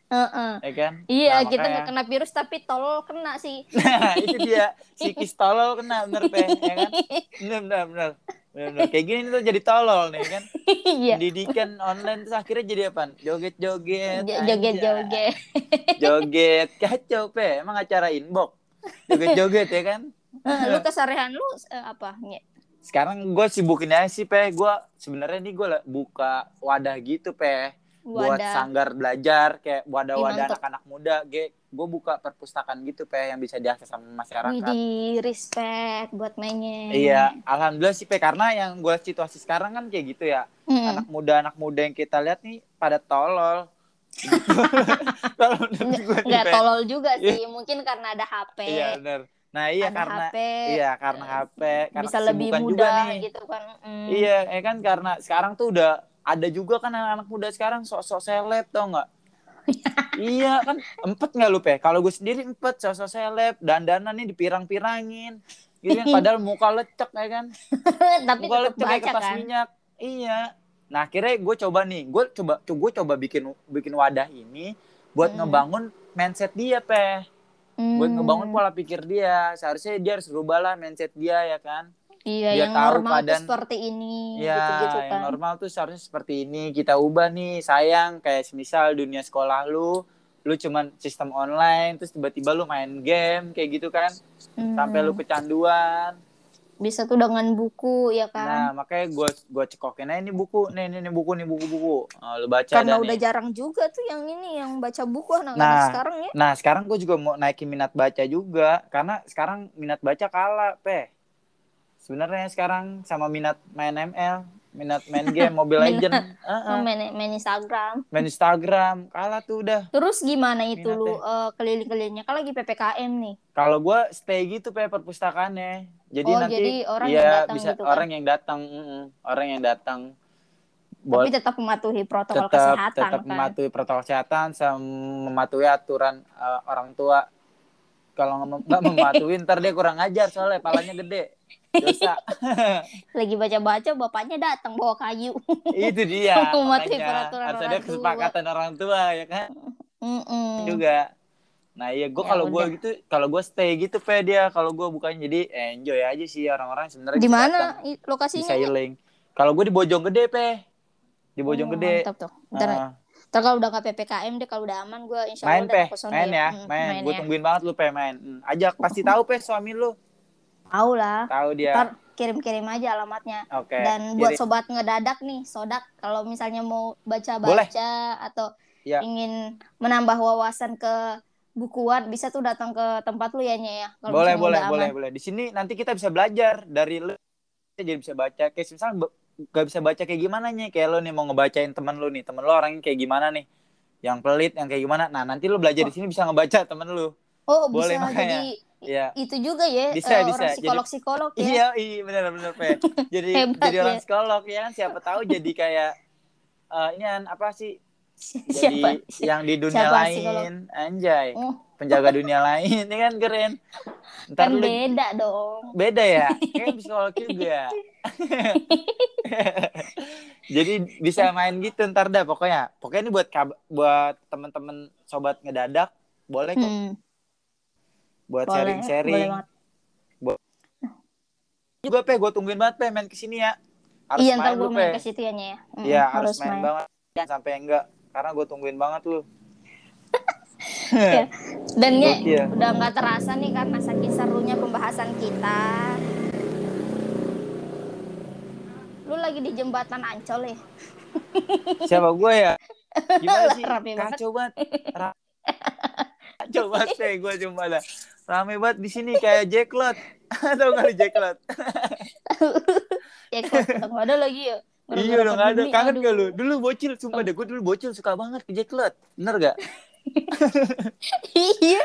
Heeh. ya kan? Iya Nah, kita makanya- nggak kena virus tapi tolol kena sih. Nah, itu dia. Psikis tolol kena bener pe. Ya kan? Bener bener bener. Bener, bener. kayak gini tuh jadi tolol nih kan? Iya. Pendidikan online terus akhirnya jadi apa joget joget Jo- joget-joget joget. Kacau pe. Emang acara inbox. Joget joget ya kan? Eh, lu keseharian lu eh, apa? Nye? Sekarang gue sibukin aja sih pe gue sebenarnya nih gue buka wadah gitu pe buat wadah sanggar belajar kayak wadah-wadah anak-anak muda gue gue buka perpustakaan gitu pe yang bisa diakses sama masyarakat Widih, respect buat mainnya Iya, alhamdulillah sih Pe karena yang gue situasi sekarang kan kayak gitu ya. Mm. Anak muda anak muda yang kita lihat nih pada tolol. Nggak Pe. tolol juga sih mungkin karena ada HP Iya benar. Nah iya ada karena HP iya karena HP karena bisa lebih mudah juga nih. gitu kan Mm. Iya, ya kan karena sekarang tuh udah ada juga kan anak-anak muda sekarang sok-sok seleb tau nggak? iya kan empet nggak lu pe? Kalau gue sendiri empet sok-sok seleb dandanan nih dipirang-pirangin, gitu kan? Padahal muka lecek ya kan? tapi Muka lecek kayak kertas kan minyak. Iya. Nah akhirnya gue coba nih, gue coba gue coba bikin bikin wadah ini buat Hmm. ngebangun mindset dia pe, buat Hmm. ngebangun pola pikir dia. Seharusnya dia harus rubah lah mindset dia ya kan. iya dia yang tahu normal tuh keadaan- seperti ini Ya, gitu-gitu kan yang normal tuh seharusnya seperti ini. Kita ubah nih, sayang kayak semisal dunia sekolah lu, lu cuman sistem online, terus tiba-tiba lu main game kayak gitu kan, Hmm. sampai lu kecanduan. Bisa tuh dengan buku ya Nah, kan makanya gue gua cekokin aja ini buku, nih ini, ini buku nih buku-buku. Oh, lu baca karena dah udah nih. jarang juga tuh yang ini yang baca buku anak-anak Nah. sekarang ya Nah, sekarang gue juga mau naikin minat baca juga, karena sekarang minat baca kalah, pe. Sebenarnya sekarang sama minat main ML, minat main game Mobile Legend, Heeh. main, main Instagram main Instagram, kalah tuh udah. terus gimana itu Minatnya. lu eh, keliling-kelilingnya kan lagi ppkm nih Kalau gue stay gitu pe perpustakaannya. Jadi Oh, nanti jadi orang yang datang bisa gitu kan? orang yang datang, orang yang datang. tapi Buat tetap mematuhi protokol tetap kesehatan tetap kan mematuhi protokol kesehatan sama mematuhi aturan eh, orang tua kalau nggak mematuhi ntar dia kurang ajar soalnya palanya gede dosa. Lagi baca-baca bapaknya datang bawa kayu. itu dia makanya harus ada tua. kesepakatan orang tua ya kan? Mm-mm. juga. Nah iya gue Ya kalau gue udah. gitu kalau gue stay gitu pe dia. Kalau gue bukannya jadi enjoy aja sih orang-orang sebenarnya Di mana lokasinya? sailing kalau gue di Bojonggede pe di Oh, Bojonggede Mantap tuh. Ntar, Ah, ntar kalau udah ke PPKM deh kalau udah aman gue insya main Allah pe ke sono main ya. Mm, main, gue ya. tungguin banget lu pe main. Hmm, ajak pasti tahu pe suami lu Tahu lah. tahu dia Ntar kirim-kirim aja alamatnya. oke Dan buat Kiri- sobat ngedadak nih, sodak kalau misalnya mau baca-baca atau Ya. ingin menambah wawasan ke bukuan, bisa tuh datang ke tempat lu ya Nye, ya. Kalau boleh boleh boleh boleh di sini nanti kita bisa belajar dari lu jadi bisa baca kayak misalnya gak bisa baca kayak gimana nih kayak lo nih mau ngebacain temen lu nih temen lu orangnya kayak gimana nih yang pelit yang kayak gimana nah nanti lu belajar di sini bisa ngebaca temen lu Oh, Boleh, bisa makanya. jadi Iya. itu juga ya Bisa, eh, bisa. orang Jadi- psikolog-psikolog ya. Iya, iya benar benar Pe. Jadi Hebat, jadi orang ya. psikolog ya kan siapa tahu jadi kayak eh, ini kan apa sih? Siapa? Jadi yang di dunia siapa lain anjay. Oh, Penjaga dunia lain ini kan keren. Ntar kan lu beda dong. beda ya kayak psikolog juga jadi bisa main gitu ntar dah pokoknya pokoknya ini buat kab- buat temen-temen sobat ngedadak boleh kok Hmm, buat sharing-sharing banget. juga pe gue tungguin banget pe main ke sini ya harus Iya, main gue main ke situ ya, ya. Mm, iya harus, main, banget Jangan sampai enggak karena gue tungguin banget lu Iya. Dan Gokil. udah nggak terasa nih karena saking serunya pembahasan kita. Lu lagi di jembatan Ancol ya? siapa gue ya gimana sih banget. kacau banget Kacau banget pe gue cuma ada rame banget di sini kayak Jacklot atau nggak Jacklot nggak ada lagi ya? Iya dong ada. pandemi, Kangen gak lu? Dulu bocil, sumpah deh. Gue dulu bocil suka banget ke Jacklot. Bener gak? Iya.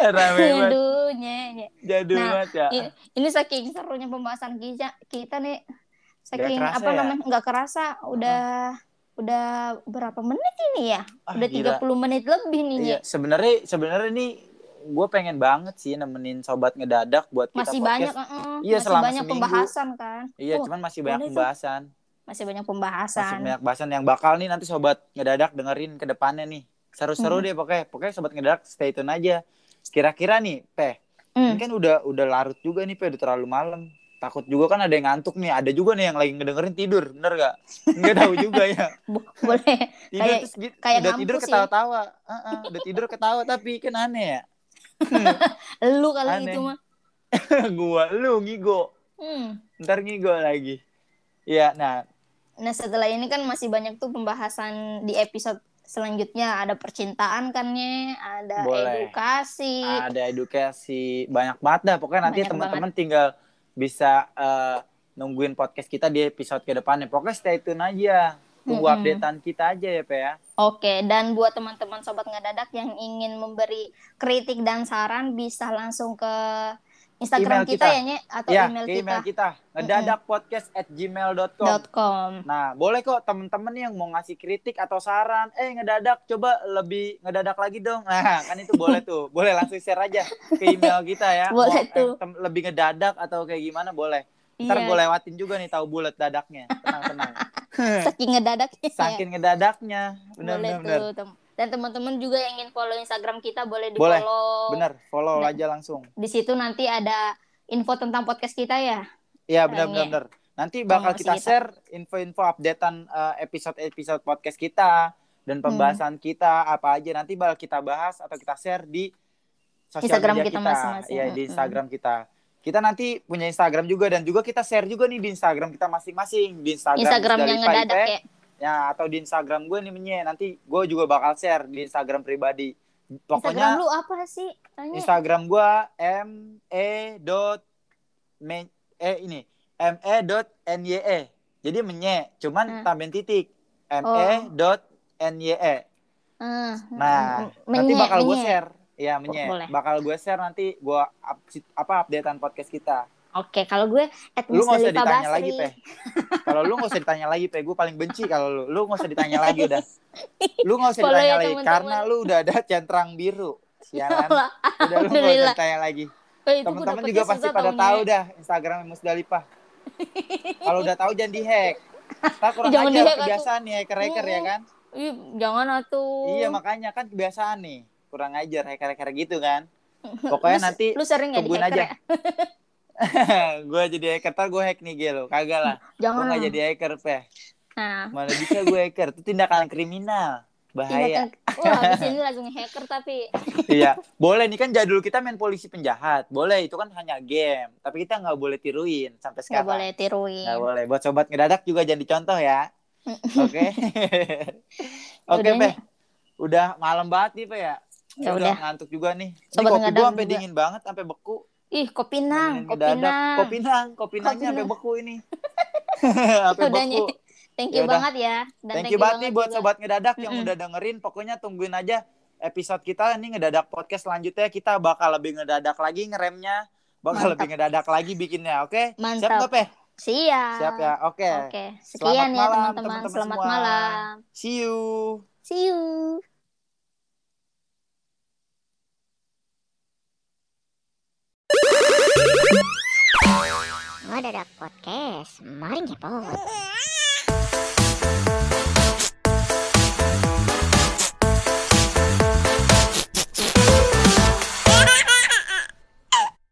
Rame banget. Aduh, Nye. Jadul Nah, banget ya. I- Ini saking serunya pembahasan kita, kita nih saking apa ya? namanya nggak kerasa udah udah berapa menit ini ya? Ah, udah gila. 30 menit lebih nih. Iya, sebenarnya sebenarnya nih gue pengen banget sih nemenin sobat ngedadak buat kita Masih podcast. banyak, uh-uh. Iya, masih selama banyak seminggu. pembahasan kan? Iya, Oh, cuman masih banyak tuh. pembahasan. masih banyak Masih pembahasan. banyak bahasan yang bakal nih nanti sobat ngedadak dengerin ke depannya nih. Seru-seru Hmm. deh pokoknya. Pokoknya sobat ngedadak stay tune aja. Kira-kira nih, Peh, Hmm. ini kan udah udah larut juga nih, Peh, udah terlalu malam. Takut juga kan ada yang ngantuk nih. Ada juga nih yang lagi ngedengerin tidur, bener gak? Nggak tahu juga ya. Bo- boleh. Tidur Kayak- terus gitu, kayak udah tidur sih. ketawa-tawa. Heeh, udah tidur ketawa tapi kan aneh ya. Lu kali Aneh. itu mah. Gua lu ngigo. Hmm. Ntar ngigo lagi. Iya, nah Nah setelah ini kan masih banyak tuh pembahasan di episode selanjutnya ada percintaan kan Nye, ada Boleh. edukasi. ada edukasi banyak banget dah. Pokoknya nanti teman-teman tinggal bisa eh, nungguin podcast kita di episode ke depannya. Pokoknya stay tune aja. Tunggu Mm-mm. updatean kita aja ya, Pe ya. Oke, dan buat teman-teman sobat ngedadak yang ingin memberi kritik dan saran bisa langsung ke Instagram Email kita, kita. ya Nye atau ya, email ke kita. email kita. Ngedadakpodcast at gmail.com. dot com. Nah, boleh kok temen-temen yang mau ngasih kritik atau saran, eh ngedadak coba lebih ngedadak lagi dong. Nah, kan itu boleh tuh. Boleh langsung share aja ke email kita ya. Boleh Mau, tuh. eh, lebih ngedadak atau kayak gimana boleh. Ntar Iya, gue lewatin juga nih tahu bulat dadaknya. Tenang-tenang. saking ngedadaknya ya. Saking ngedadaknya. Bener, boleh bener, tuh. Dan teman-teman juga yang ingin follow Instagram kita boleh di Boleh. follow. Bener, follow Nah. aja langsung. Di situ nanti ada info tentang podcast kita ya. Iya, bener, Caranya. bener. Nanti bakal kita kita. share info-info updatean eh, episode-episode podcast kita dan Hmm. pembahasan kita apa aja nanti bakal kita bahas atau kita share di sosial Instagram media kita kita. masing-masing. Iya, di Mm-mm. Instagram kita. Kita nanti punya Instagram juga dan juga kita share juga nih di Instagram kita masing-masing di Instagram Instagram dari yang ngedadak Paipe, ya. Ya atau di Instagram gue nih menye nanti gue juga bakal share di Instagram pribadi. Instagram Pokoknya lu apa sih? Tanya. Instagram gue m e dot me- eh ini m e dot n y e jadi menye cuman Hmm. tambahin titik m e Oh. dot n y e Ah, nah mm, nanti menye- bakal gue share ya menye Boleh. bakal gue share nanti gue up, apa updatean podcast kita Oke, kalau gue at lu nggak usah ditanya Basri. lagi pe kalau lu nggak usah ditanya lagi pe gue paling benci kalau lu lu nggak usah ditanya lagi udah lu nggak usah ditanya ya, lagi teman-teman. karena lu udah ada centrang biru. Allah. Udah lu gak Alhamdulillah. usah tanya lagi. Eh, gua Teman-teman juga pasti pada tau, tahu dah Instagram Musdalifah. Kalau udah tahu jangan dihack. Tak kurang Jangan ajar kebiasaan nih hacker-hacker ya kan. Ih, jangan atuh. Iya makanya kan kebiasaan nih. Kurang ajar hacker-hacker gitu kan. Pokoknya Lu- nanti lu sering ya aja. gue jadi hacker ntar gue hack nih gelo kagak lah. Gue Jangan. nggak jadi hacker peh Nah, mana bisa gue hacker? Itu tindakan kriminal. Bahaya. Tindakan- Wah, habis ini langsung hacker tapi. Iya. Boleh nih kan jadul kita main polisi penjahat. Boleh itu kan hanya game. Tapi kita nggak boleh tiruin sampai nggak sekarang. boleh tiruin. Nggak boleh. Buat sobat ngedadak juga jadi contoh ya. Oke. Oke Udah, peh udah malam banget nih peh ya. Ya udah. Udah. ngantuk juga nih. Ini Sobat kopi ngedadak gue sampai dingin banget sampai beku Ih, kopi nang, Nemenin kopi ngedadak. nang. kopi nang kopi nangnya sampai beku ini sampai beku. Thank you Yaudah. banget ya. Dan thank, you banget nih buat juga. sobat ngedadak yang Mm-mm. udah dengerin. Pokoknya tungguin aja episode kita ini ngedadak podcast selanjutnya kita bakal lebih ngedadak lagi ngeremnya, bakal Mantap. lebih ngedadak lagi bikinnya. Oke? Siap Mantap. nggak, Peh? Siap. Siap ya. Oke. Oke, Selamat sekian ya malam, teman-teman. teman-teman Selamat semua. malam. See you. See you. Ngedadak podcast. Mari ngepot.